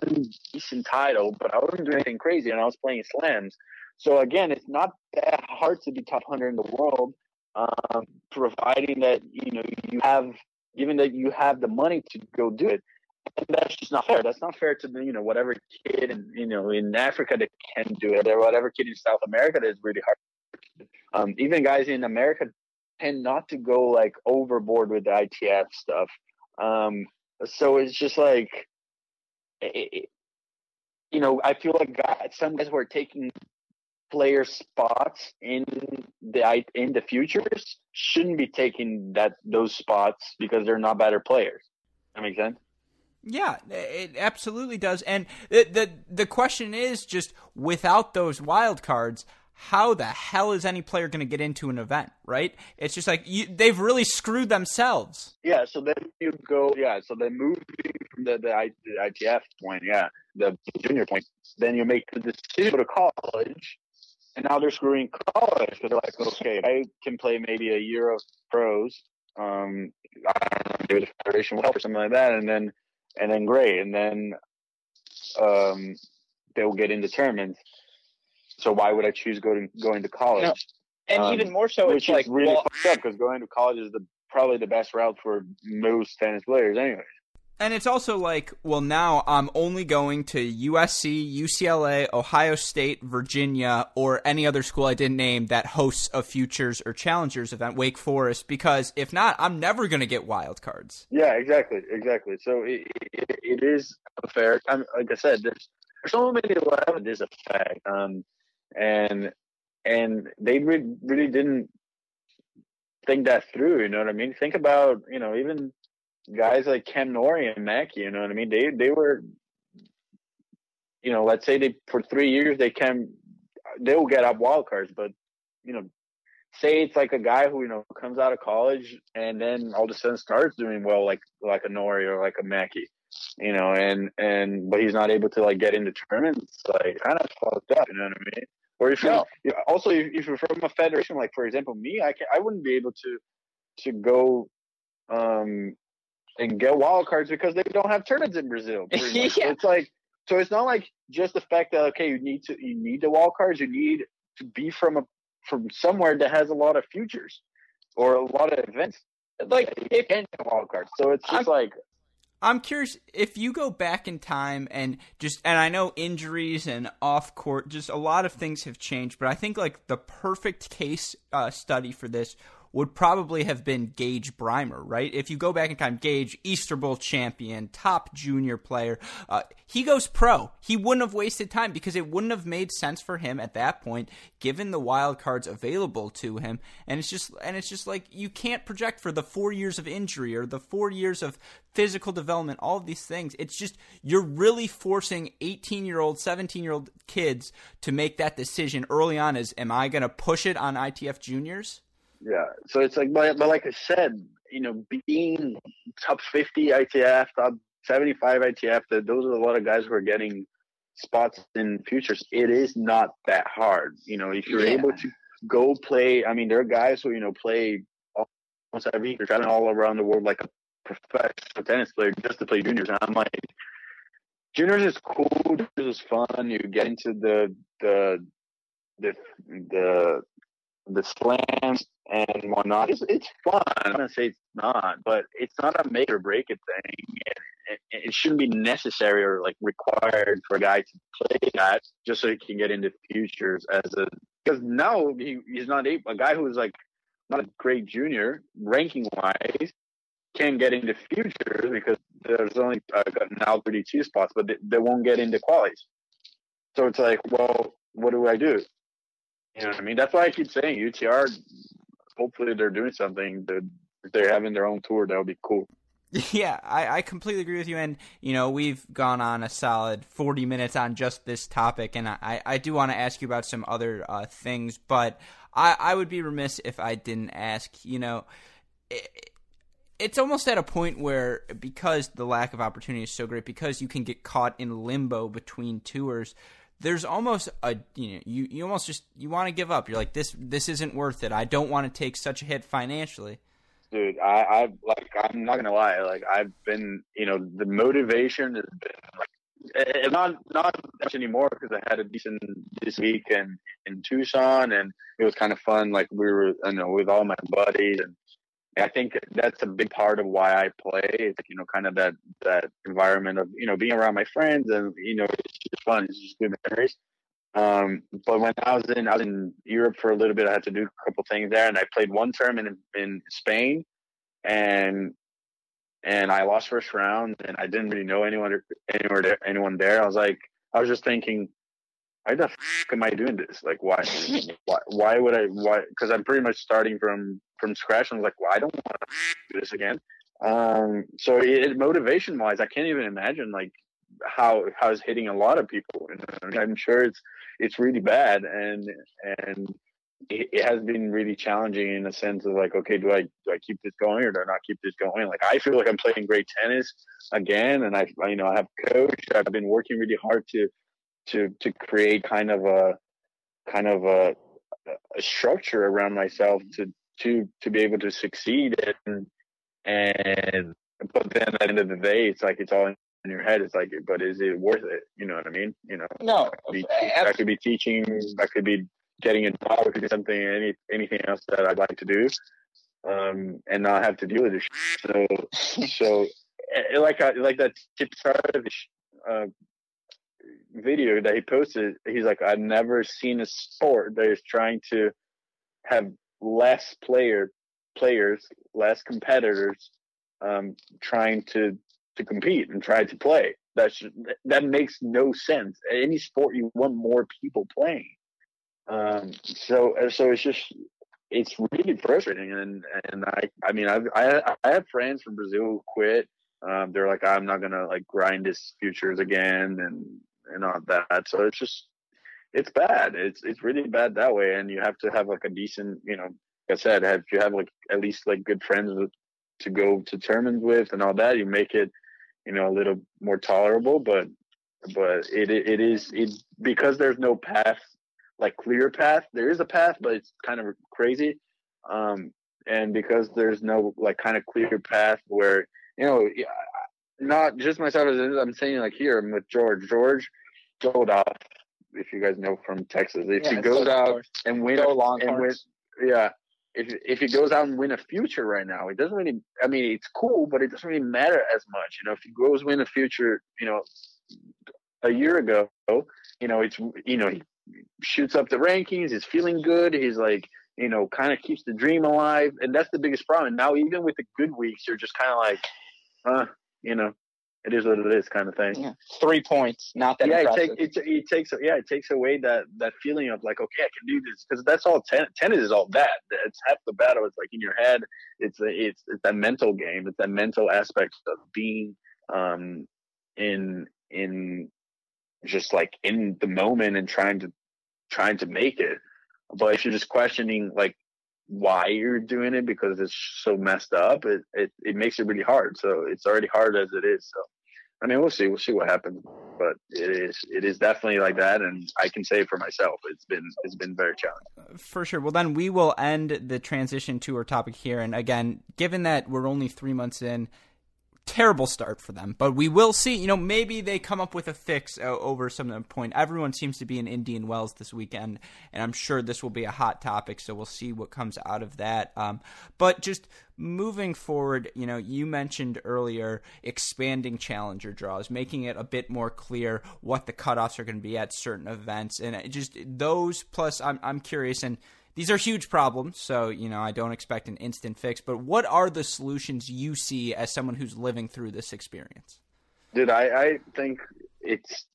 decent title, but I wasn't doing anything crazy and I was playing slams. So again, it's not that hard to be top 100 in the world, um, providing that you know you have, given that you have the money to go do it. And that's just not fair. That's not fair to you know whatever kid in you know in Africa that can do it, or whatever kid in South America that is really hard. Um, even guys in America tend not to go like overboard with the ITF stuff. Um, so it's just like, it, you know, I feel like guys, some guys who are taking player spots in the in the futures shouldn't be taking that those spots because they're not better players. That makes sense. Yeah, it absolutely does. And the the the question is just without those wild cards, how the hell is any player going to get into an event, right? It's just like you, they've really screwed themselves. Yeah, so then you go, yeah, so then moving from the, the, the ITF point, yeah, the junior point, then you make the decision to go to college and now they're screwing college because they're like, okay, I can play maybe a year of pros. Um, I don't know, maybe the federation will help or something like that, and then and then great, and then um, they'll get into tournaments. So why would I choose going going to college? No. And um, even more so, which it's like really well, fucked up because going to college is the probably the best route for most tennis players, anyway. And it's also like, well, now I'm only going to USC, UCLA, Ohio State, Virginia, or any other school I didn't name that hosts a Futures or Challengers event, Wake Forest, because if not, I'm never going to get wild cards. Yeah, exactly, exactly. So it, it, it is a fair. I mean, like I said, there's, there's so many levels this effect, um, and and they re- really didn't think that through. You know what I mean? Think about you know even guys like Cam Norrie and Mackie, you know what I mean? They they were, you know, let's say they for three years they can, they will get up wild cards, but you know, say it's like a guy who you know comes out of college and then all of a sudden starts doing well, like like a Norrie or like a Mackie, you know, and and but he's not able to like get into tournaments, like kind of fucked up, you know what I mean? Or if you also if you're from a federation, like for example me, I can I wouldn't be able to to go um and get wild cards because they don't have tournaments in Brazil. yeah. It's like so it's not like just the fact that okay, you need to you need the wild cards, you need to be from a from somewhere that has a lot of futures or a lot of events. Like it can wild cards. So it's just I'm, like I'm curious if you go back in time and just and I know injuries and off court, just a lot of things have changed, but I think like the perfect case uh, study for this would probably have been Gage Brymer, right? If you go back in time, Gage, Easter Bowl champion, top junior player, uh, he goes pro. He wouldn't have wasted time because it wouldn't have made sense for him at that point, given the wild cards available to him. And it's just, and it's just like you can't project for the four years of injury or the four years of physical development, all of these things. It's just you're really forcing 18 year old, 17 year old kids to make that decision early on. Is am I going to push it on ITF juniors? Yeah. So it's like, but, but like I said, you know, being top 50 ITF, top 75 ITF, that those are a lot of guys who are getting spots in futures. It is not that hard. You know, if you're yeah. able to go play, I mean, there are guys who, you know, play almost every week. They're traveling all around the world like a professional tennis player just to play juniors. And I'm like, juniors is cool. Juniors is fun. You get into the, the, the, the, the slams and whatnot. It's, it's fun. I'm gonna say it's not, but it's not a make or break it thing. It, it, it, shouldn't be necessary or like required for a guy to play that just so he can get into futures as a because now he, he's not a, a guy who's like not a great junior ranking wise can get into futures because there's only uh, now 32 spots, but they, they won't get into qualities. So it's like, well, what do I do? You know what I mean? That's why I keep saying UTR. Hopefully, they're doing something. That if they're having their own tour, that would be cool. Yeah, I, I completely agree with you. And, you know, we've gone on a solid 40 minutes on just this topic. And I, I do want to ask you about some other uh, things, but I, I would be remiss if I didn't ask, you know, it, it's almost at a point where, because the lack of opportunity is so great, because you can get caught in limbo between tours, there's almost a you know you, you almost just you want to give up. You're like this this isn't worth it. I don't want to take such a hit financially. Dude, I I like I'm not gonna lie. Like I've been you know the motivation has been like eh, not not much anymore because I had a decent this week in in Tucson and it was kind of fun. Like we were you know with all my buddies and I think that's a big part of why I play. It's you know, kind of that that environment of you know being around my friends and you know it's just fun. It's just good memories. Um, but when I was in I was in Europe for a little bit, I had to do a couple things there, and I played one term in in Spain, and and I lost first round, and I didn't really know anyone anywhere there, anyone there. I was like, I was just thinking, why the fuck am I doing this? Like, why, why, why would I, why? Because I'm pretty much starting from from scratch. And I was like, well, I don't want to do this again. Um, so it, motivation wise, I can't even imagine like how how it's hitting a lot of people. And I'm sure it's it's really bad, and and it, it has been really challenging in a sense of like, okay, do I do I keep this going or do I not keep this going? Like, I feel like I'm playing great tennis again, and I you know I have coached. I've been working really hard to to to create kind of a kind of a, a structure around myself to to to be able to succeed and and but then at the end of the day it's like it's all in your head. It's like but is it worth it? You know what i mean? You know? No I could be, I could be teaching i could be getting a job I could be something any anything else that i'd like to do um and not have to deal with it so so eh, like I, like that tip uh, video that he posted he's like i've never seen a sport that is trying to have less player players, less competitors um, trying to to compete and try to play. That's that makes no sense. Any sport you want more people playing. Um, so so it's just it's really frustrating and and I I mean I've, I I have friends from Brazil who quit. Um, they're like I'm not gonna like grind this futures again and and all that. So it's just it's bad. It's it's really bad that way, and you have to have like a decent, you know, like I said, have you have like at least like good friends to go to tournaments with and all that, you make it, you know, a little more tolerable. But but it it is it because there's no path like clear path. There is a path, but it's kind of crazy. Um, and because there's no like kind of clear path where you know, not just myself as I'm saying like here I'm with George. George Goldhoff if you guys know from Texas. If yeah, he goes out and win long and win, yeah. If if he goes out and win a future right now, it doesn't really. I mean, it's cool, but it doesn't really matter as much. You know, if he goes win a future, you know, a year ago, you know, it's you know he shoots up the rankings. He's feeling good. He's like you know, kind of keeps the dream alive. And that's the biggest problem. And now, even with the good weeks, you're just kind of like, uh, you know, it is what it is, kind of thing. Yeah. Three points, not that yeah, it, impressive. take, it, it takes yeah, it takes away that that feeling of like, okay, I can do this because that's all ten, tennis is all that. It's half the battle. It's like in your head. It's a, it's it's that mental game. It's that mental aspect of being um in in just like in the moment and trying to trying to make it. But if you're just questioning like why you're doing it because it's so messed up, it, it, it makes it really hard. So it's already hard as it is. So I mean, we'll see. We'll see what happens. But it is it is definitely like that, and I can say for myself, it's been it's been very challenging. Uh, for sure. Well, then we will end the transition to our topic here. And again, given that we're only three months in, terrible start for them. But we will see. You know, maybe they come up with a fix uh, over some point. Everyone seems to be in Indian Wells this weekend, and I'm sure this will be a hot topic. So we'll see what comes out of that. Um, but just moving forward, you know, you mentioned earlier expanding challenger draws, making it a bit more clear what the cutoffs are going to be at certain events, and just those. Plus, I'm I'm curious and these are huge problems, so you know I don't expect an instant fix. But what are the solutions you see as someone who's living through this experience? Dude, I, I think it's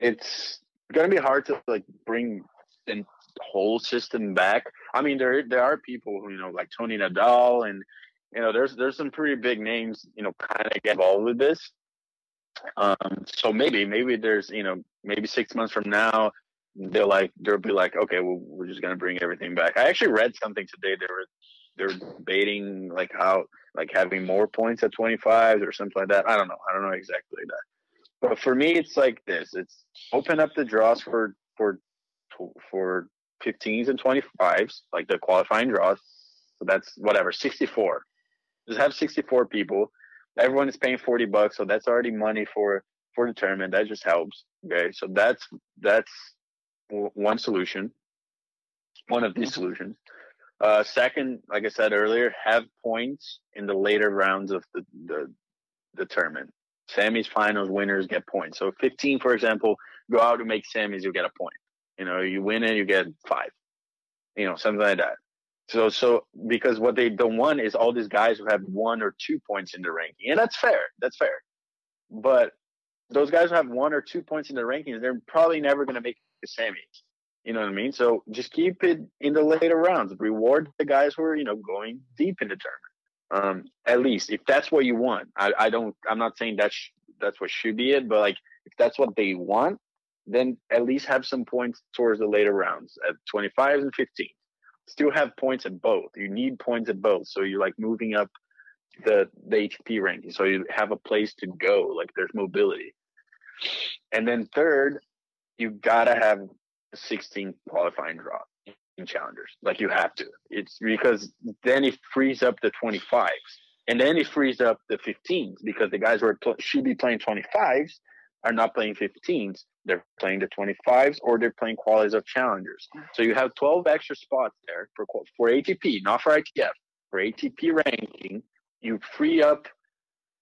it's gonna be hard to like bring the whole system back. I mean, there there are people who you know like Tony Nadal and you know there's there's some pretty big names you know kind of get involved with this. Um, so maybe maybe there's you know maybe six months from now they're like they'll be like, okay, well, we're just gonna bring everything back. I actually read something today. They were they're debating like how like having more points at 25 or something like that. I don't know. I don't know exactly that. But for me, it's like this: it's open up the draws for for for 15s and 25s, like the qualifying draws. So that's whatever 64. Just have 64 people. Everyone is paying 40 bucks, so that's already money for for the tournament. That just helps. Okay, so that's that's one solution, one of these mm-hmm. solutions. Uh, second, like I said earlier, have points in the later rounds of the, the, the tournament. Semis, finals, winners get points. So 15, for example, go out and make Sammy's, you get a point. You know, you win it, you get five. You know, something like that. So, so because what they don't want is all these guys who have one or two points in the ranking, and that's fair. That's fair. But those guys who have one or two points in the rankings, they're probably never going to make semis. You know what I mean? So just keep it in the later rounds. Reward the guys who are, you know, going deep in the tournament. Um, at least if that's what you want. I, I don't. I'm not saying that's that's what should be it, but like if that's what they want, then at least have some points towards the later rounds at 25s and 15. Still have points at both. You need points at both, so you're like moving up the the ATP ranking, so you have a place to go. Like there's mobility. And then third, you gotta have 16 qualifying draw in challengers. Like you have to. It's because then it frees up the 25s, and then it frees up the 15s because the guys who are pl- should be playing 25s are not playing 15s. They're playing the 25s or they're playing qualities of challengers. So you have 12 extra spots there for for ATP, not for ITF. For ATP ranking, you free up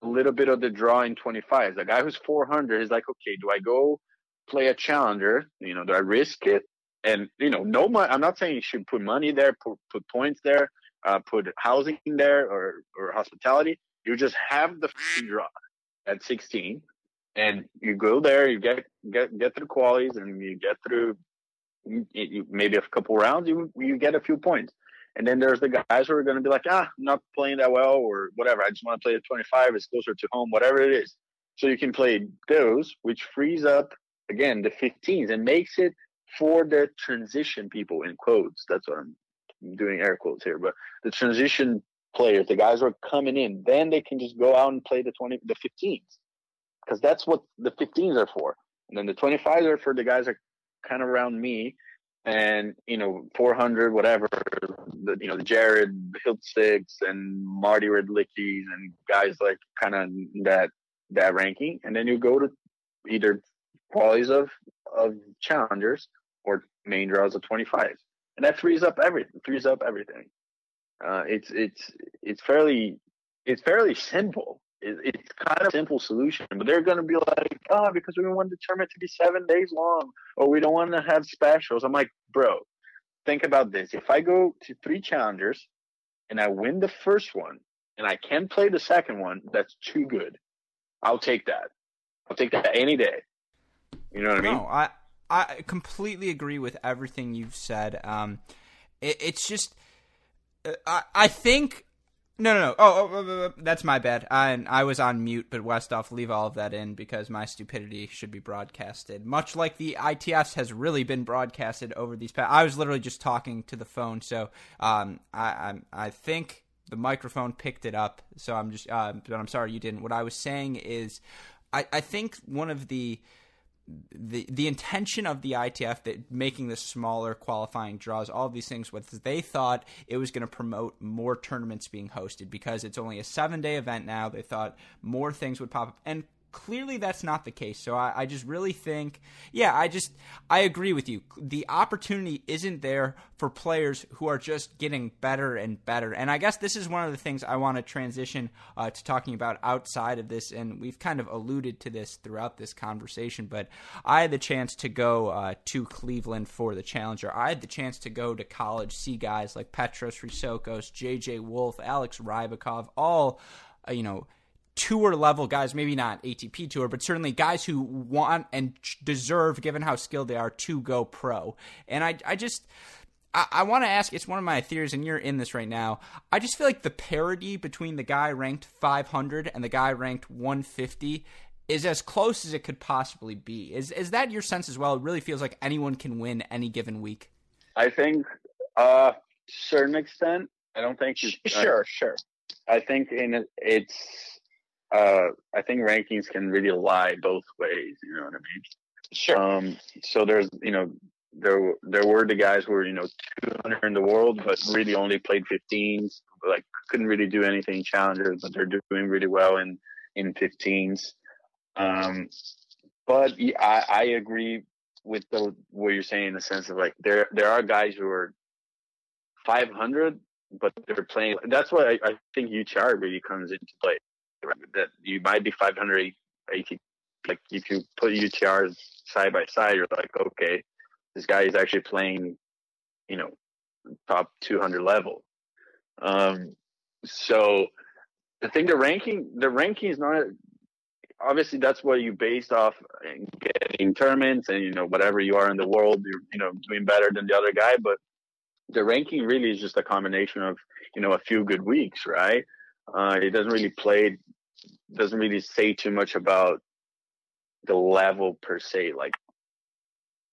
a little bit of the draw in 25s. The guy who's 400 is like, okay, do I go play a challenger, you know, do I risk it? And you know, no money. I'm not saying you should put money there, put, put points there, uh, put housing there, or or hospitality. You just have the draw at 16, and you go there. You get get get through qualities, and you get through maybe a couple rounds. You you get a few points. And then there's the guys who are going to be like, ah, I'm not playing that well, or whatever. I just want to play at 25. It's closer to home, whatever it is. So you can play those, which frees up again the 15s and makes it for the transition people in quotes. That's what I'm doing air quotes here, but the transition players, the guys who are coming in, then they can just go out and play the 20, the 15s, because that's what the 15s are for. And then the 25s are for the guys that are kind of around me, and you know 400 whatever, the, you know the Jared Hiltziks and Marty Redlickis and guys like kind of that that ranking, and then you go to either qualities of of challengers or main draws of 25s and that frees up everything frees up everything uh, it's it's it's fairly it's fairly simple it, it's kind of simple solution but they're going to be like oh because we want the tournament to be seven days long or we don't want to have specials i'm like bro think about this: if I go to three challengers and I win the first one, and I can play the second one, that's too good. I'll take that. I'll take that any day. You know what I mean? No, I I completely agree with everything you've said. Um, it, it's just uh, I I think no, no, no. Oh, oh, oh, oh, that's my bad. I I was on mute, but Westoff, leave all of that in because my stupidity should be broadcasted. Much like the ITF has really been broadcasted over these past. I was literally just talking to the phone, so um, I I, I think the microphone picked it up. So I'm just, uh, but I'm sorry you didn't. What I was saying is, I I think one of the the the intention of the ITF that making this smaller qualifying draws, all these things, was they thought it was going to promote more tournaments being hosted because it's only a seven day event now. They thought more things would pop up, and clearly that's not the case. So I, I, just really think, yeah, I just I agree with you. The opportunity isn't there for players who are just getting better and better. And I guess this is one of the things I want to transition uh, to talking about outside of this. And we've kind of alluded to this throughout this conversation. But I had the chance to go uh, to Cleveland for the Challenger. I had the chance to go to college, see guys like Petros Chrysochos, J.J. Wolf, Alex Rybakov, all uh, you know tour level guys, maybe not ATP tour, but certainly guys who want and deserve, given how skilled they are, to go pro. And I, I just. I, I want to ask. It's one of my theories, and you're in this right now. I just feel like the parity between the guy ranked 500 and the guy ranked 150 is as close as it could possibly be. Is is that your sense as well? It really feels like anyone can win any given week. I think, uh, certain extent. I don't think. Sure, I, sure. I think in it's uh, I think rankings can really lie both ways. You know what I mean? Sure. Um, so there's, you know, there there were the guys who were, you know, 200 in the world, but really only played 15s. Like couldn't really do anything challengers, but they're doing really well in in 15s. Um, but I, I agree with the what you're saying in the sense of like there there are guys who are 500, but they're playing. That's why I, I think UTR really comes into play that you might be 580 like if you put UTRs side by side, you're like, okay, this guy is actually playing, you know, top 200 level. Um, so the thing, the ranking, the ranking is not obviously that's what you based off getting tournaments and you know whatever you are in the world, you're you know doing better than the other guy, but the ranking really is just a combination of you know a few good weeks, right? Uh, it doesn't really play doesn't really say too much about the level per se. Like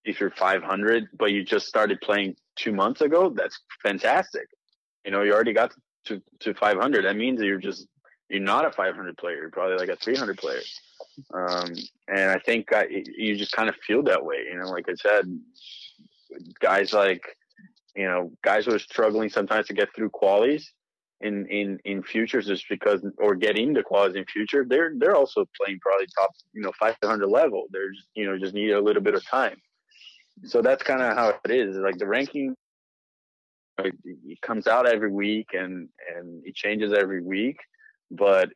if you're 500, but you just started playing two months ago, that's fantastic. You know, you already got to, to 500. That means that you're just, you're not a 500 player. You're probably like a 300 player. Um, and I think I, you just kind of feel that way. You know, like I said, guys like, you know, guys who are struggling sometimes to get through qualies, in in in futures just because or get into quads in future they're they're also playing probably top you know 500 level. They're just you know just need a little bit of time. So that's kind of how it is. Like the ranking it, comes out every week and and it changes every week but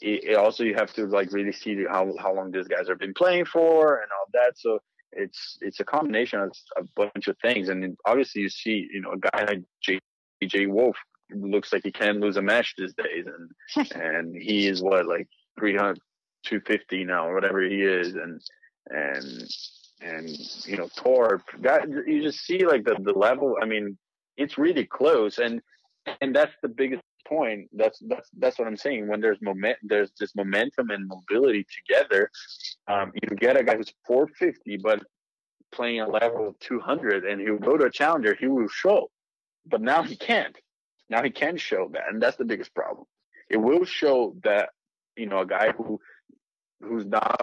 it, it, also you have to like really see how how long these guys have been playing for and all that. So it's it's a combination of a bunch of things. And obviously you see you know a guy like JJ Wolf looks like he can lose a match these days, and and he is what like 300, 250 now, or whatever he is, and and and you know Torp. That you just see like the the level. I mean, it's really close, and and that's the biggest point. That's that's that's what I'm saying. When there's moment, there's this momentum and mobility together. Um, you get a guy who's 450, but playing a level of 200, and he'll go to a challenger. He will show, but now he can't now he can show that, and that's the biggest problem. It will show that you know a guy who who's not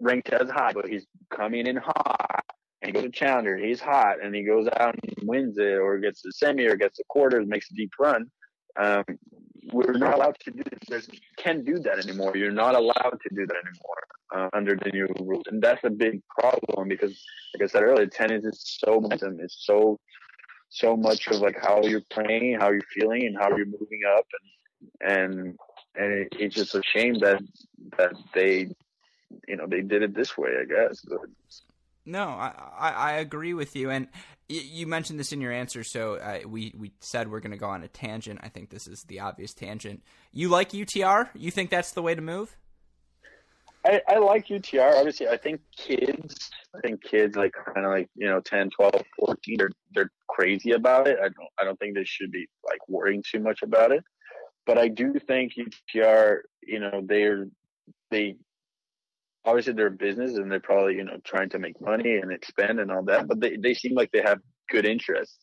ranked as high, but he's coming in hot and he goes to challenger. He's hot and he goes out and wins it, or gets the semi, or gets the quarter, makes a deep run. Um, we're not allowed to do this. Can't do that anymore. You're not allowed to do that anymore uh, under the new rules, and that's a big problem because, like I said earlier, tennis is so momentum. It's so so much of like how you're playing, how you're feeling, and how you're moving up, and and and it, it's just a shame that that they, you know, they did it this way. I guess. But. No, I, I, I agree with you, and y- you mentioned this in your answer. So uh, we we said we're going to go on a tangent. I think this is the obvious tangent. You like UTR? You think that's the way to move? I, I like UTR. Obviously, I think kids, I think kids like kind of like, you know, 10, 12, 14, they're, they're crazy about it. I don't, I don't think they should be like worrying too much about it. But I do think UTR, you know, they're, they, obviously they're a business and they're probably, you know, trying to make money and expand and all that, but they, they seem like they have good interest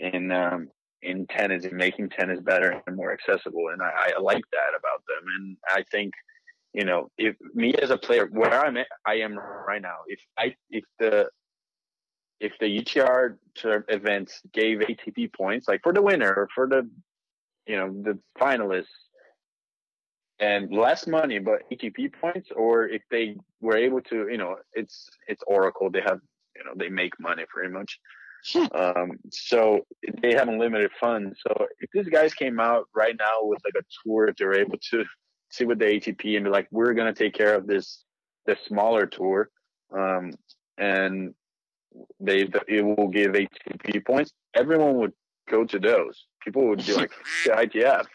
in, um, in tennis and making tennis better and more accessible. And I, I like that about them. And I think, you know, if me as a player, where I'm at, I am right now, if I, if the, if the UTR events gave ATP points, like for the winner or for the, you know, the finalists, and less money but ATP points, or if they were able to, you know, it's it's Oracle. They have, you know, they make money pretty much. um, so they have unlimited funds. So if these guys came out right now with like a tour, if they're able to see with the ATP and be like, we're gonna take care of this the smaller tour, um, and they it will give ATP points. Everyone would go to those. People would be like ITF.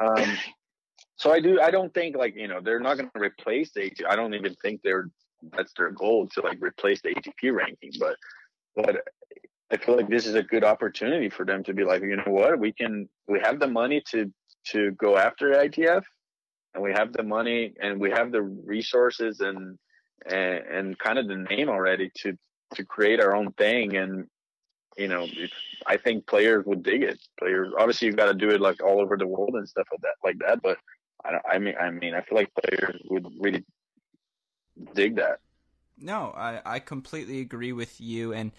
um, so I do. I don't think like you know they're not going to replace the ATP. I don't even think they're that's their goal to like replace the ATP ranking. But but I feel like this is a good opportunity for them to be like, you know what, we can we have the money to to go after ITF, and we have the money and we have the resources and and, and kind of the name already to to create our own thing. And you know i think players would dig it. Players obviously you've got to do it like all over the world and stuff like that like that but i, I mean i mean i feel like players would really dig that. No i i completely agree with you and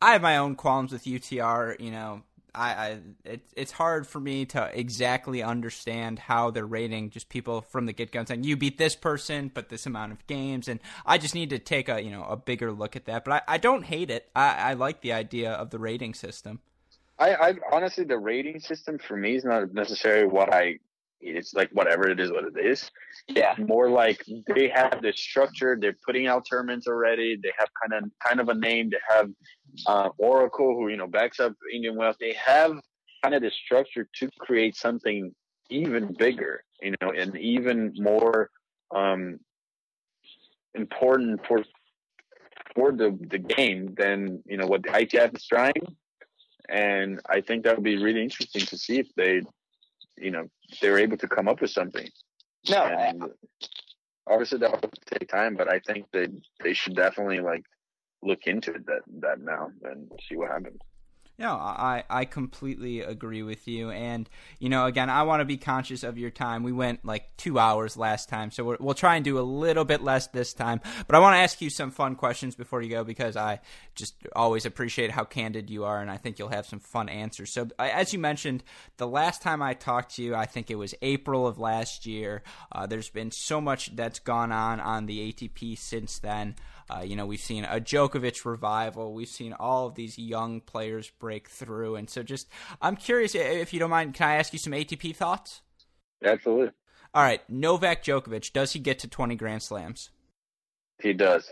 i have my own qualms with utr you know I, I it, it's hard for me to exactly understand how they're rating just people from the get go saying you beat this person but this amount of games. And I just need to take a you know a bigger look at that. But I, I don't hate it. I, I like the idea of the rating system. I, I honestly the rating system for me is not necessarily what I it's like whatever it is what it is. Yeah. More like they have the structure they're putting out tournaments already they have kind of kind of a name they have uh, oracle who you know backs up indian wells. They have kind of the structure to create something even bigger you know and even more um important for for the the game than you know what the ITF is trying. And I think that would be really interesting to see if they you know they're able to come up with something. No, and obviously that will take time, but I think they they should definitely like look into it that that now and see what happens. No, I, I completely agree with you. And, you know, again, I want to be conscious of your time. We went like two hours last time, so we will try and do a little bit less this time. But I want to ask you some fun questions before you go because I just always appreciate how candid you are, and I think you'll have some fun answers. So, as you mentioned, the last time I talked to you, I think it was April of last year. Uh, there's been so much that's gone on on the ATP since then. Uh, you know, we've seen a Djokovic revival. We've seen all of these young players break through. And so just, I'm curious, if you don't mind, can I ask you some ATP thoughts? Absolutely. All right. Novak Djokovic, does he get to 20 Grand Slams? He does.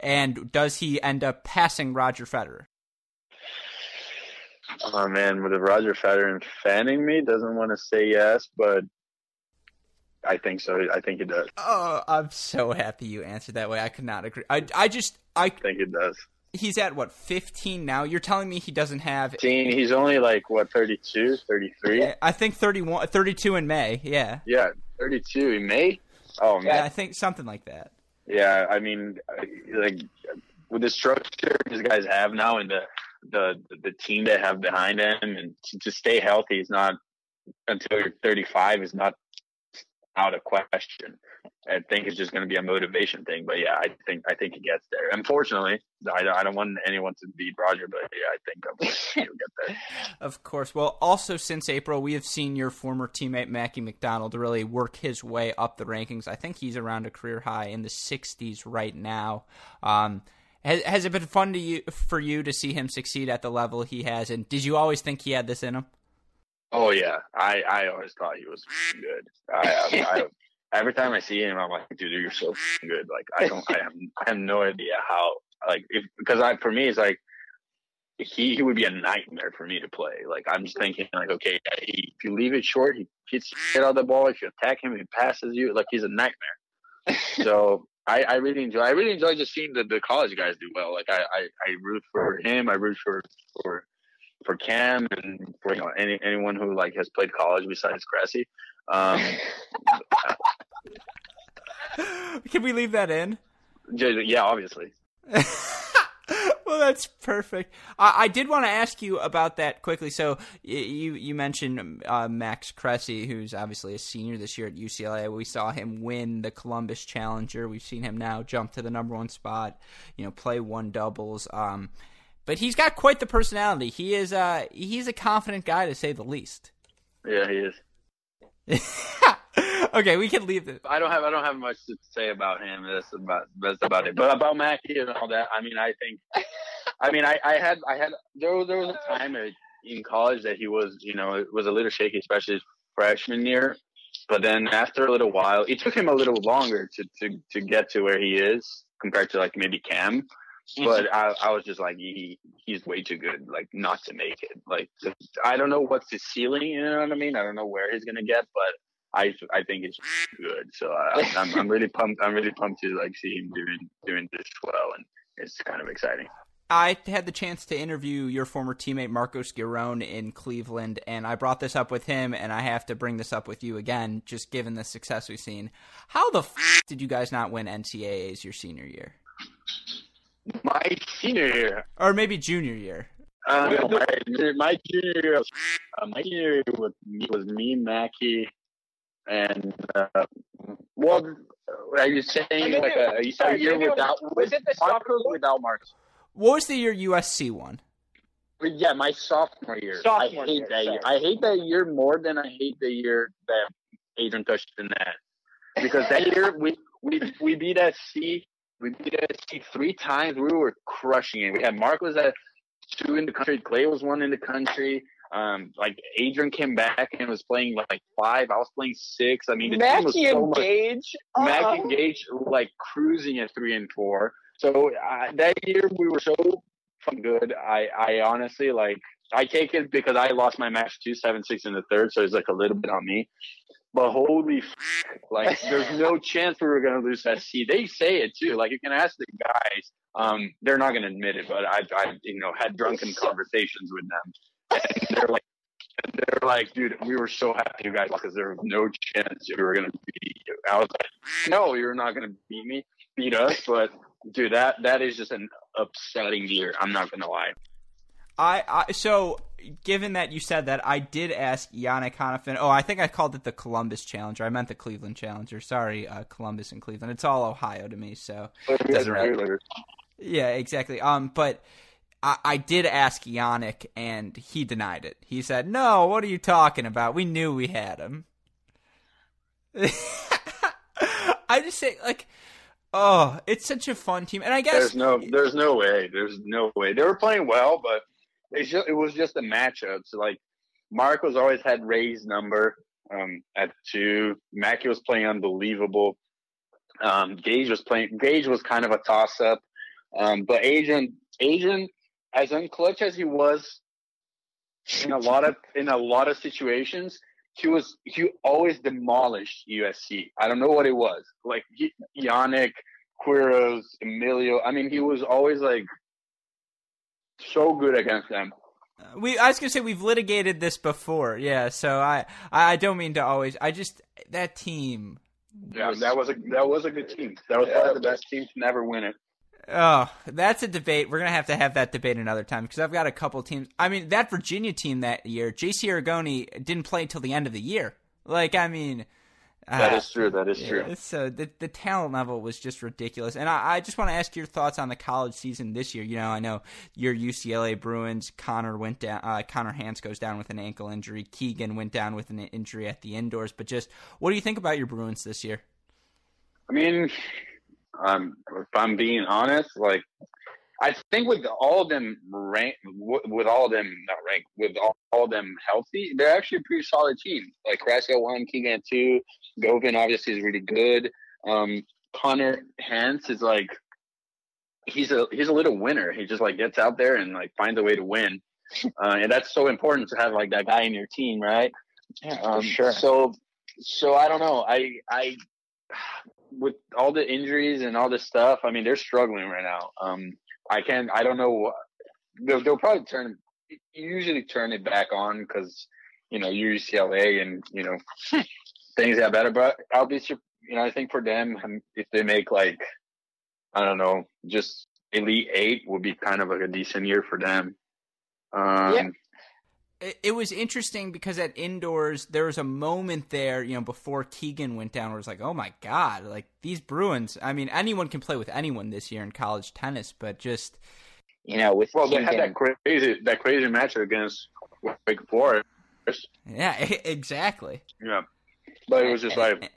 And does he end up passing Roger Federer? Oh man, with Roger Federer fanning me, doesn't want to say yes, but I think so. I think it does. Oh, I'm so happy you answered that way. I could not agree. I, I just, I, I think it does. He's at what 15 now. You're telling me he doesn't have 15. He's only like what 32, 33. I think 31, 32 in May. Yeah. Yeah, 32 in May. Oh man. Yeah, I think something like that. Yeah, I mean, like with the structure these guys have now and the the the team they have behind them, and to, to stay healthy is not until you're 35 is not out of question. I think it's just going to be a motivation thing. But yeah, I think I think he gets there. Unfortunately, I, I don't want anyone to beat Roger, but yeah, I think he'll get there. of course. Well, also since April, we have seen your former teammate Mackie McDonald really work his way up the rankings. I think he's around a career high in the 60s right now. Um, has, has it been fun to you for you to see him succeed at the level he has? And did you always think he had this in him? Oh yeah, I I always thought he was good. I, I, every time I see him, I'm like, dude, you're so good. Like I don't, I have, I have no idea how. Like if because I for me it's like he, he would be a nightmare for me to play. Like I'm just thinking like, okay, he, if you leave it short, he hits shit out of the ball. If you attack him, he passes you. Like he's a nightmare. so I, I really enjoy. I really enjoy just seeing the, the college guys do well. Like I, I, I root for him. I root for for for Cam and for you know any anyone who like has played college besides Cressy. Um, Can we leave that in? yeah, obviously. well, that's perfect. I, I did want to ask you about that quickly. So you you mentioned uh, Max Cressy, who's obviously a senior this year at UCLA. We saw him win the Columbus Challenger. We've seen him now jump to the number one spot. You know, play one doubles. Um, but he's got quite the personality. He is uh he's a confident guy to say the least. Yeah, he is. okay, we can leave it. I don't have I don't have much to say about him. That's about that's about it. But about Mackie and all that, I mean, I think, I mean, I, I had I had there was there was a time in college that he was you know it was a little shaky, especially freshman year. But then after a little while, it took him a little longer to to to get to where he is compared to like maybe Cam. Mm-hmm. But I, I was just like, he, he's way too good, like not to make it. Like, I don't know what's his ceiling. You know what I mean? I don't know where he's gonna get, but I I think it's good. So I, am I'm, I'm really pumped. I'm really pumped to like see him doing doing this well, and it's kind of exciting. I had the chance to interview your former teammate Marcos Giron in Cleveland, and I brought this up with him, and I have to bring this up with you again, just given the success we've seen. How the f- did you guys not win NCAAs your senior year? My senior year, or maybe junior year. Uh, my, my junior year, uh, my junior year was, was me, Mackie, and uh, well, are you saying like a, a, sorry, year without? Was it the sophomore without Marks? What was the year USC won? Yeah, my sophomore year. Sophomore I hate year, that sorry. year. I hate that year more than I hate the year that Adrian touched the net. Because that year we we we beat SC. We beat SC three times. We were crushing it. We had Mark was at two in the country. Clay was one in the country. Um, like Adrian came back and was playing like five. I was playing six. I mean, the team was so and much. Gage. Mac uh, and Gage like cruising at three and four. So uh, that year we were so good. I, I honestly like I take it because I lost my match two seven six in the third, so it's like a little bit on me. But holy, f- like there's no chance we were gonna lose SC. They say it too. Like you can ask the guys. Um, they're not gonna admit it, but I've, I you know had drunken conversations with them, and they're like. They're like, dude, we were so happy you guys because there was no chance you were gonna beat you. I was like, no, you're not gonna beat me, beat us. But dude, that that is just an upsetting year. I'm not gonna lie. I, I so given that you said that, I did ask Yannick Hanfmann. Oh, I think I called it the Columbus Challenger. I meant the Cleveland Challenger. Sorry, uh, Columbus and Cleveland. It's all Ohio to me, so doesn't really. Yeah, exactly. Um, but I, did ask Yannick, and he denied it. He said, "No, what are you talking about? We knew we had him." I just say like. Oh, it's such a fun team, and I guess There's no, there's no way. There's no way. They were playing well, but it's just, it was just a matchup. So like, Marcos always had Ray's number um, at two. Mackie was playing unbelievable. Um, Gage was playing. Gage was kind of a toss up, um, but Adrian, Adrian, as unclutch as he was in a lot of in a lot of situations, he was he always demolished USC. I don't know what it was. Like he, Yannick, Quiroz, Emilio. I mean, he was always like so good against them. Uh, we I was gonna say we've litigated this before, yeah. So I I don't mean to always. I just that team. Yeah, that was a that was a good team. That was probably the best team to never win it. Oh, that's a debate. We're gonna have to have that debate another time because I've got a couple teams. I mean, that Virginia team that year, JC Aragone didn't play till the end of the year. Like, I mean, That uh, is true. That is true. yeah, So the the talent level was just ridiculous. And I, I just want to ask your thoughts on the college season this year. You know, I know your UCLA Bruins. Connor went down. Uh, Connor Hance goes down with an ankle injury. Keegan went down with an injury at the indoors. But just what do you think about your Bruins this year? I mean, um, if I'm being honest, like I think with all of them rank, with all of them not ranked, with all, all of them healthy, they're actually a pretty solid team. Like Carrasco one, Keegan two, Govind obviously is really good. Um, Connor Hance is like he's a he's a little winner. He just like gets out there and like finds a way to win, uh, and that's so important to have like that guy in your team, right? Yeah, um, sure. So so I don't know. I I with all the injuries and all this stuff. I mean, they're struggling right now. Um, I can't, I don't know. They'll, they'll probably turn usually turn it back on because you know UCLA and you know things get better. But I'll be you know I think for them um, if they make like I don't know just elite eight would be kind of like a decent year for them. Um, yeah it was interesting because at indoors there was a moment there, you know, before Keegan went down, where it was like, oh my god, like these Bruins. I mean, anyone can play with anyone this year in college tennis, but just you know, with well, Keegan... they had that crazy that crazy match against Wake Forest. Yeah, exactly. Yeah, but it was just like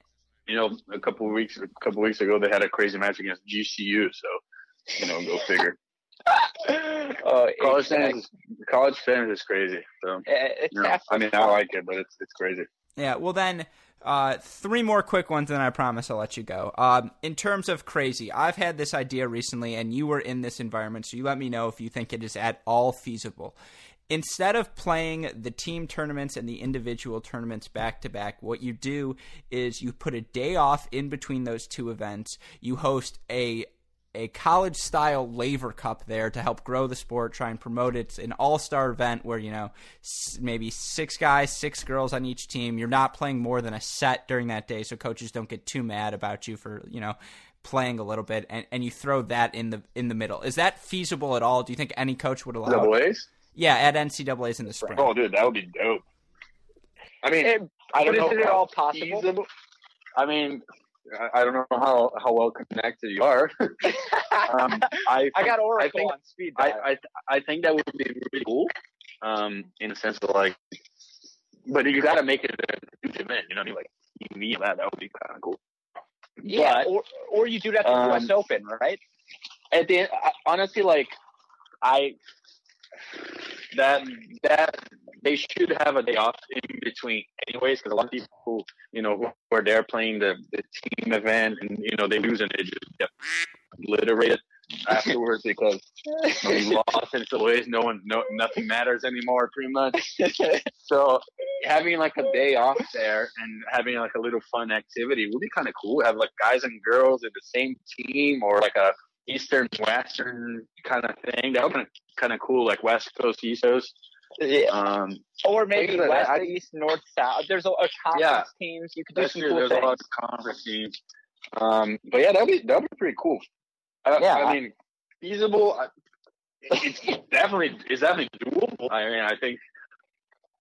you know, a couple of weeks a couple of weeks ago they had a crazy match against GCU, so you know, go figure. uh, college tennis, college tennis is crazy. So it's you know, I mean, I like it, but it's it's crazy. Yeah. Well, then. Uh, three more quick ones, and I promise I'll let you go. Um, in terms of crazy, I've had this idea recently, and you were in this environment, so you let me know if you think it is at all feasible. Instead of playing the team tournaments and the individual tournaments back to back, what you do is you put a day off in between those two events. You host a a college style Laver Cup there to help grow the sport, try and promote it. It's an all star event where, you know, maybe six guys, six girls on each team. You're not playing more than a set during that day, so coaches don't get too mad about you for, you know, playing a little bit and, and you throw that in the in the middle. Is that feasible at all? Do you think any coach would allow Double A's? Yeah, at NCAA's in the spring. Oh dude, that would be dope. I mean, it, I don't know. Is it all possible? Feasible. I mean, I don't know how, how well connected you are. um, I, I got Oracle I think, on speed. I, I I think that would be really cool, um, in the sense of like, but you got to make it a huge event. You know what I mean? Like TV that that would be kind of cool. Yeah, but, or or you do that at the um, U.S. Open, right? At the end, honestly, like I that that they should have a day off in between anyways because a lot of people who you know who are there playing the, the team event and you know they lose and they just get obliterated afterwards because we lost in some ways no one no nothing matters anymore pretty much. So having like a day off there and having like a little fun activity would be kind of cool. Have like guys and girls in the same team or like a eastern western kind of thing. That would be kind of cool like west coast east coast yeah. Um, or maybe west, I, east, north, south. There's a, a conference yeah, teams. You could do some true. cool There's things. a lot of conference teams. Um, but yeah, that'd be that'd be pretty cool. Uh, yeah, I, mean, feasible. It's, it's definitely it's definitely doable. I mean, I think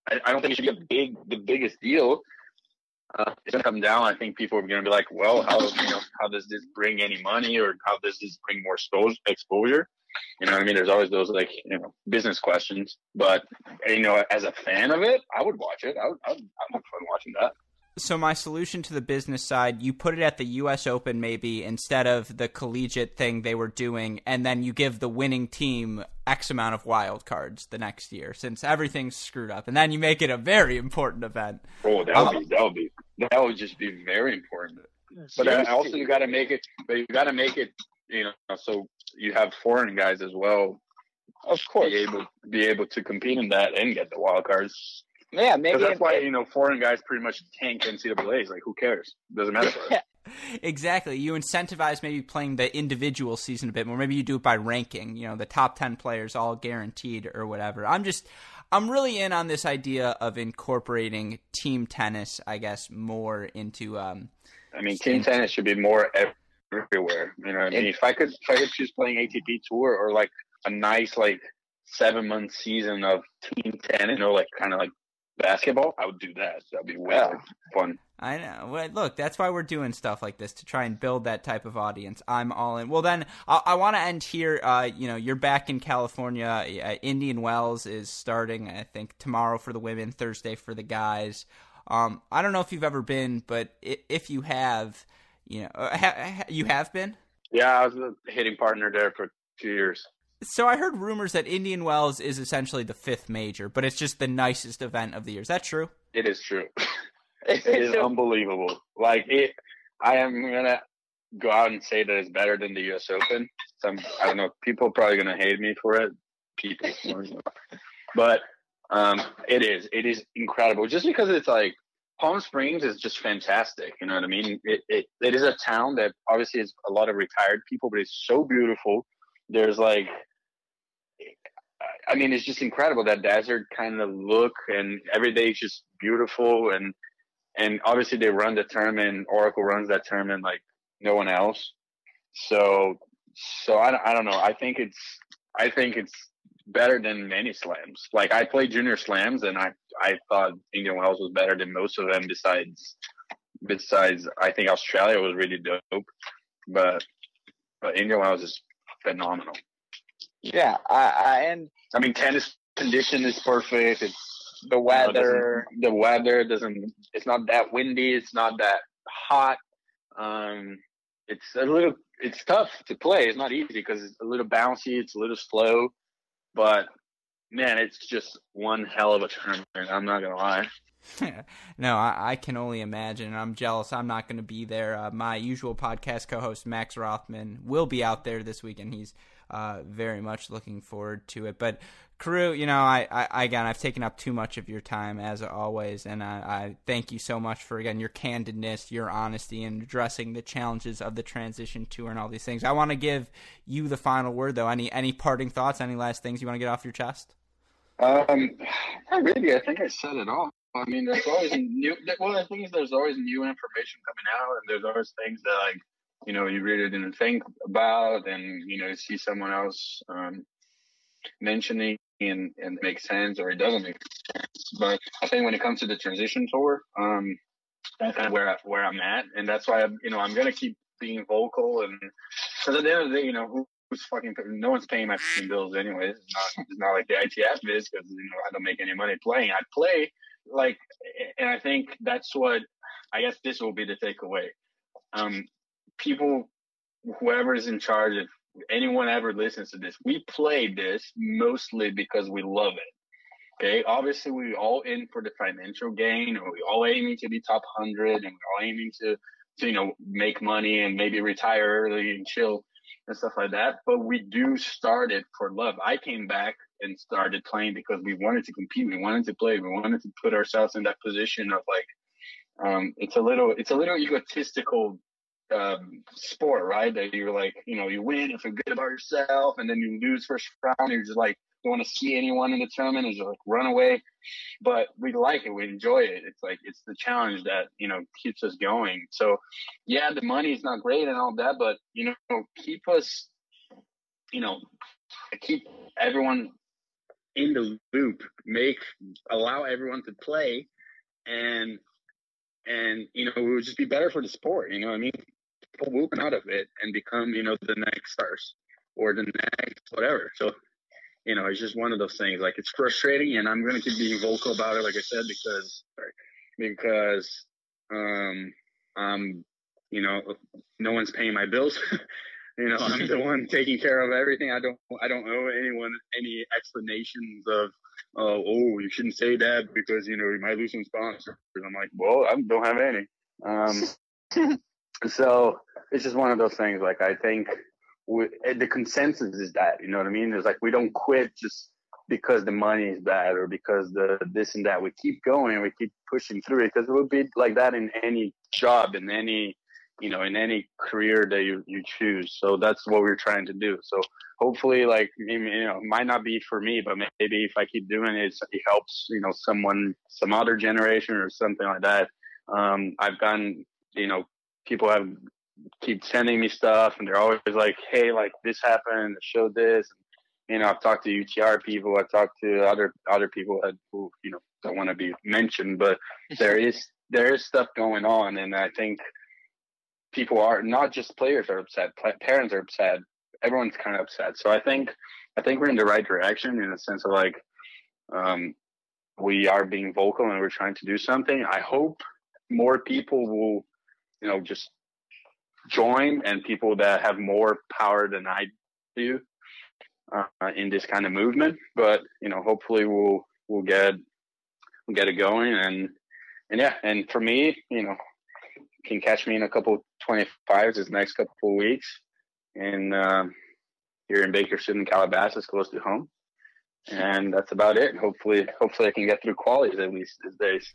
I, I don't think it should be a big the biggest deal. Uh, it's gonna come down. I think people are gonna be like, well, how you know how does this bring any money, or how does this bring more exposure? You know what I mean? There's always those like you know business questions, but you know, as a fan of it, I would watch it. I would, I would, I'd have fun watching that. So my solution to the business side, you put it at the U.S. Open maybe instead of the collegiate thing they were doing, and then you give the winning team X amount of wild cards the next year, since everything's screwed up, and then you make it a very important event. Oh, that would um, be that would be that would just be very important. But also you got to make it, but you got to make it, you know, so you have foreign guys as well. Of course, be able be able to compete in that and get the wild cards. Yeah, maybe that's why you know foreign guys pretty much tank NCAA's. Like, who cares? Doesn't matter for us. exactly. You incentivize maybe playing the individual season a bit more. Maybe you do it by ranking. You know, the top ten players all guaranteed or whatever. I'm just, I'm really in on this idea of incorporating team tennis. I guess more into. Um, I mean, team tennis should be more everywhere. You know, I mean, if I could, if I could choose playing ATP tour or like a nice like seven month season of team ten, you know, like kind of like basketball, I would do that. That'd be way yeah. fun. I know. Well, look, that's why we're doing stuff like this to try and build that type of audience. I'm all in. Well, then I, I want to end here. Uh, you know, you're back in California. Uh, Indian Wells is starting, I think, tomorrow for the women, Thursday for the guys. Um, I don't know if you've ever been, but if you have, you know, uh, ha- you have been. Yeah, I was a hitting partner there for two years. So I heard rumors that Indian Wells is essentially the fifth major, but it's just the nicest event of the year. Is that true? It is true. it is unbelievable. Like it, I am gonna go out and say that it's better than the U.S. Open. Some I don't know. People are probably gonna hate me for it. People, but um, it is. It is incredible. Just because it's like Palm Springs is just fantastic. You know what I mean? It, it, it is a town that obviously is a lot of retired people, but it's so beautiful. There's like, I mean, it's just incredible that desert kind of look, and every day is just beautiful. And and obviously they run the tournament. Oracle runs that tournament like no one else. So so I, I don't know. I think it's I think it's better than many slams. Like I played junior slams, and I I thought Indian Wells was better than most of them. Besides, besides, I think Australia was really dope, but but Indian Wells is phenomenal. Yeah, I, I and I mean tennis condition is perfect. It's the weather. You know, the weather doesn't. It's not that windy. It's not that hot. Um, it's a little. It's tough to play. It's not easy because it's a little bouncy. It's a little slow. But man, it's just one hell of a tournament. I'm not gonna lie. no, I, I, can only imagine. I'm jealous. I'm not going to be there. Uh, my usual podcast co-host Max Rothman will be out there this week, and he's uh, very much looking forward to it. But Crew, you know, I, I, again, I've taken up too much of your time as always, and I, I thank you so much for again your candidness, your honesty, and addressing the challenges of the transition tour and all these things. I want to give you the final word, though. Any any parting thoughts? Any last things you want to get off your chest? Um, not really. I think I said it all. I mean, there's always new. Of the things there's always new information coming out, and there's always things that like you know you really didn't think about, and you know see someone else um, mentioning and and makes sense or it doesn't make sense. But I think when it comes to the transition tour, um, that's kind of where I, where I'm at, and that's why I'm, you know I'm gonna keep being vocal, and because at the end of the day, you know who, who's fucking no one's paying my fucking bills anyway. It's not it's not like the ITF is because you know I don't make any money playing. I play like, and I think that's what I guess this will be the takeaway. Um, people, whoever is in charge, if anyone ever listens to this, we play this mostly because we love it. Okay, obviously we all in for the financial gain, or we all aiming to be top hundred, and we're all aiming to, to you know make money and maybe retire early and chill and stuff like that. But we do start it for love. I came back and started playing because we wanted to compete, we wanted to play, we wanted to put ourselves in that position of like, um, it's a little, it's a little egotistical um, sport, right? That you're like, you know, you win, you feel good about yourself, and then you lose first round, you're just like, don't want to see anyone in the tournament, and just like run away. But we like it, we enjoy it. It's like it's the challenge that you know keeps us going. So, yeah, the money is not great and all that, but you know, keep us, you know, keep everyone in the loop, make allow everyone to play, and and you know it would just be better for the sport. You know, what I mean, people move out of it and become you know the next stars or the next whatever. So you know, it's just one of those things. Like it's frustrating, and I'm gonna keep being vocal about it, like I said, because because um um you know no one's paying my bills. you know, I'm the one taking care of everything. I don't I don't owe anyone any explanations of oh, oh, you shouldn't say that because you know you might lose some sponsors. I'm like, well, I don't have any. Um, so it's just one of those things. Like I think we, the consensus is that you know what I mean. It's like we don't quit just because the money is bad or because the this and that. We keep going. We keep pushing through it because it would be like that in any job in any you know in any career that you, you choose so that's what we're trying to do so hopefully like you know might not be for me but maybe if i keep doing it it helps you know someone some other generation or something like that um i've gotten you know people have keep sending me stuff and they're always like hey like this happened show this. You know i've talked to utr people i've talked to other other people that who you know don't want to be mentioned but there is there is stuff going on and i think people are not just players are upset parents are upset everyone's kind of upset. So i think i think we're in the right direction in the sense of like um, we are being vocal and we're trying to do something. I hope more people will you know just join and people that have more power than i do uh, in this kind of movement. But you know, hopefully we'll we'll get we'll get it going and and yeah. And for me, you know, can catch me in a couple 25s this next couple of weeks, and um, here in Bakersfield in Calabasas, close to home and that's about it. Hopefully, hopefully I can get through qualities at least these days.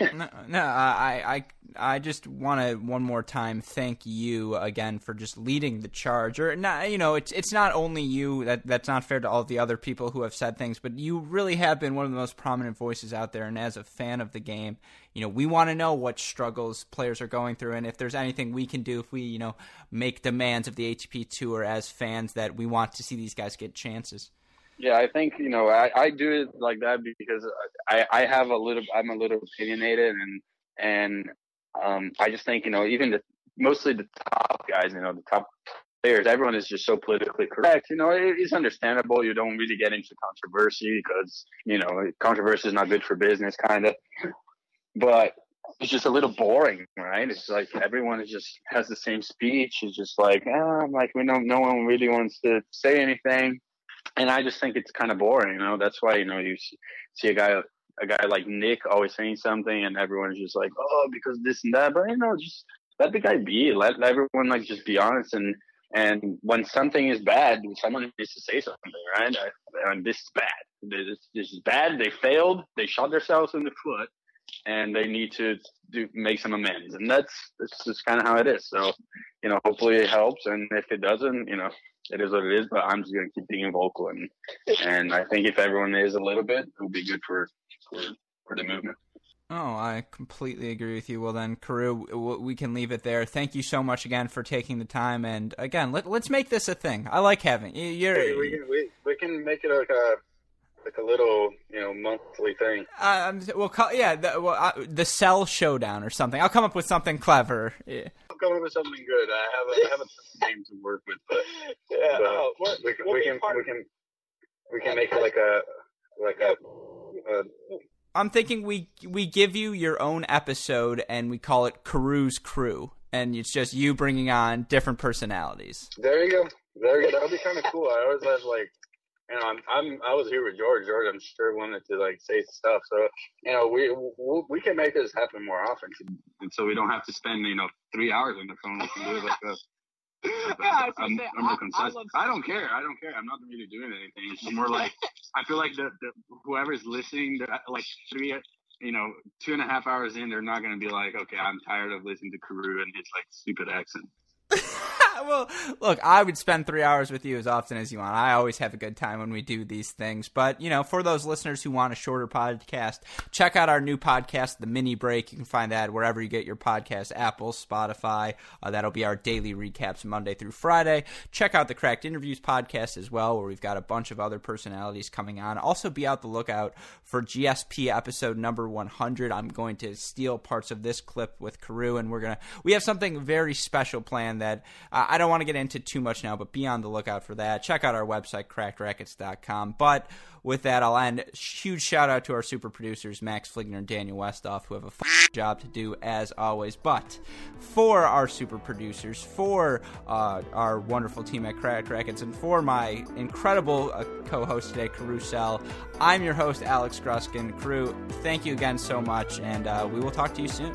no, no, I, I, I just want to one more time thank you again for just leading the charge. Or not, you know, it's it's not only you that that's not fair to all the other people who have said things, but you really have been one of the most prominent voices out there. And as a fan of the game, you know, we want to know what struggles players are going through, and if there's anything we can do, if we, you know, make demands of the ATP Tour as fans that we want to see these guys get chances. Yeah, I think you know I, I do it like that because I, I have a little I'm a little opinionated and and um, I just think you know even the mostly the top guys you know the top players everyone is just so politically correct. You know it, it's understandable. You don't really get into controversy because you know controversy is not good for business kind of but it's just a little boring right? It's like everyone is just has the same speech. It's just like ah, I'm like we know no one really wants to say anything and I just think it's kind of boring. You know, that's why you know you see a guy a guy like Nick always saying something, and everyone's just like, oh, because this and that. But you know, just let the guy be. Let, everyone like just be honest. And and when something is bad, someone needs to say something, right? And this is bad. This, this is bad. They failed. They shot themselves in the foot, and they need to do make some amends. And that's that's just kind of how it is. So, you know, hopefully it helps. And if it doesn't, you know, it is what it is. But I'm just gonna keep being vocal, and and I think if everyone is a little bit, it'll be good for for, for the movement. Oh, I completely agree with you. Well, then, Karue, we can leave it there. Thank you so much again for taking the time, and again, let, us make this a thing. I like having you. Hey, we, can, we, we can make it like a like a little you know monthly thing. Uh, we'll call yeah the, well, uh, the Sell Showdown or something. I'll come up with something clever. Yeah. I'll come up with something good. I have a, I have a name to work with, but yeah, but oh, we, can, we, can, we can we can make it like a like a, a I'm thinking we we give you your own episode and we call it Karue's Crew, and it's just you bringing on different personalities. There you go. There you go. That'll be kind of cool. I always have like you know, I'm, I'm I was here with George. George, I'm sure wanted to like say stuff. So you know, we we, we can make this happen more often, and so we don't have to spend you know three hours on the phone. We can do it like a. yeah, I'm, I'm I, concise. I, I, don't care. I don't care. I'm not really doing anything. It's more like I feel like the, the whoever's listening, like three, you know, two and a half hours in, they're not going to be like, okay, I'm tired of listening to Karue and his like stupid accent. well, look, I would spend three hours with you as often as you want. I always have a good time when we do these things. But, you know, for those listeners who want a shorter podcast, check out our new podcast, The Mini Break. You can find that wherever you get your podcast Apple, Spotify. Uh, that'll be our daily recaps Monday through Friday. Check out the Cracked Interviews podcast as well, where we've got a bunch of other personalities coming on. Also, be out the lookout for GSP episode number 100. I'm going to steal parts of this clip with Karue, and we're going to, we have something very special planned that uh, I don't want to get into too much now, but be on the lookout for that. Check out our website, crackedracquets.com. But with that, I'll end. Huge shout out to our super producers, Max Fligner and Daniel Westoff, who have a f- job to do as always. But for our super producers, for uh, our wonderful team at Cracked Racquets, and for my incredible uh, co host today, Karue Sell, I'm your host, Alex Gruskin. Crew, thank you again so much, and uh, we will talk to you soon.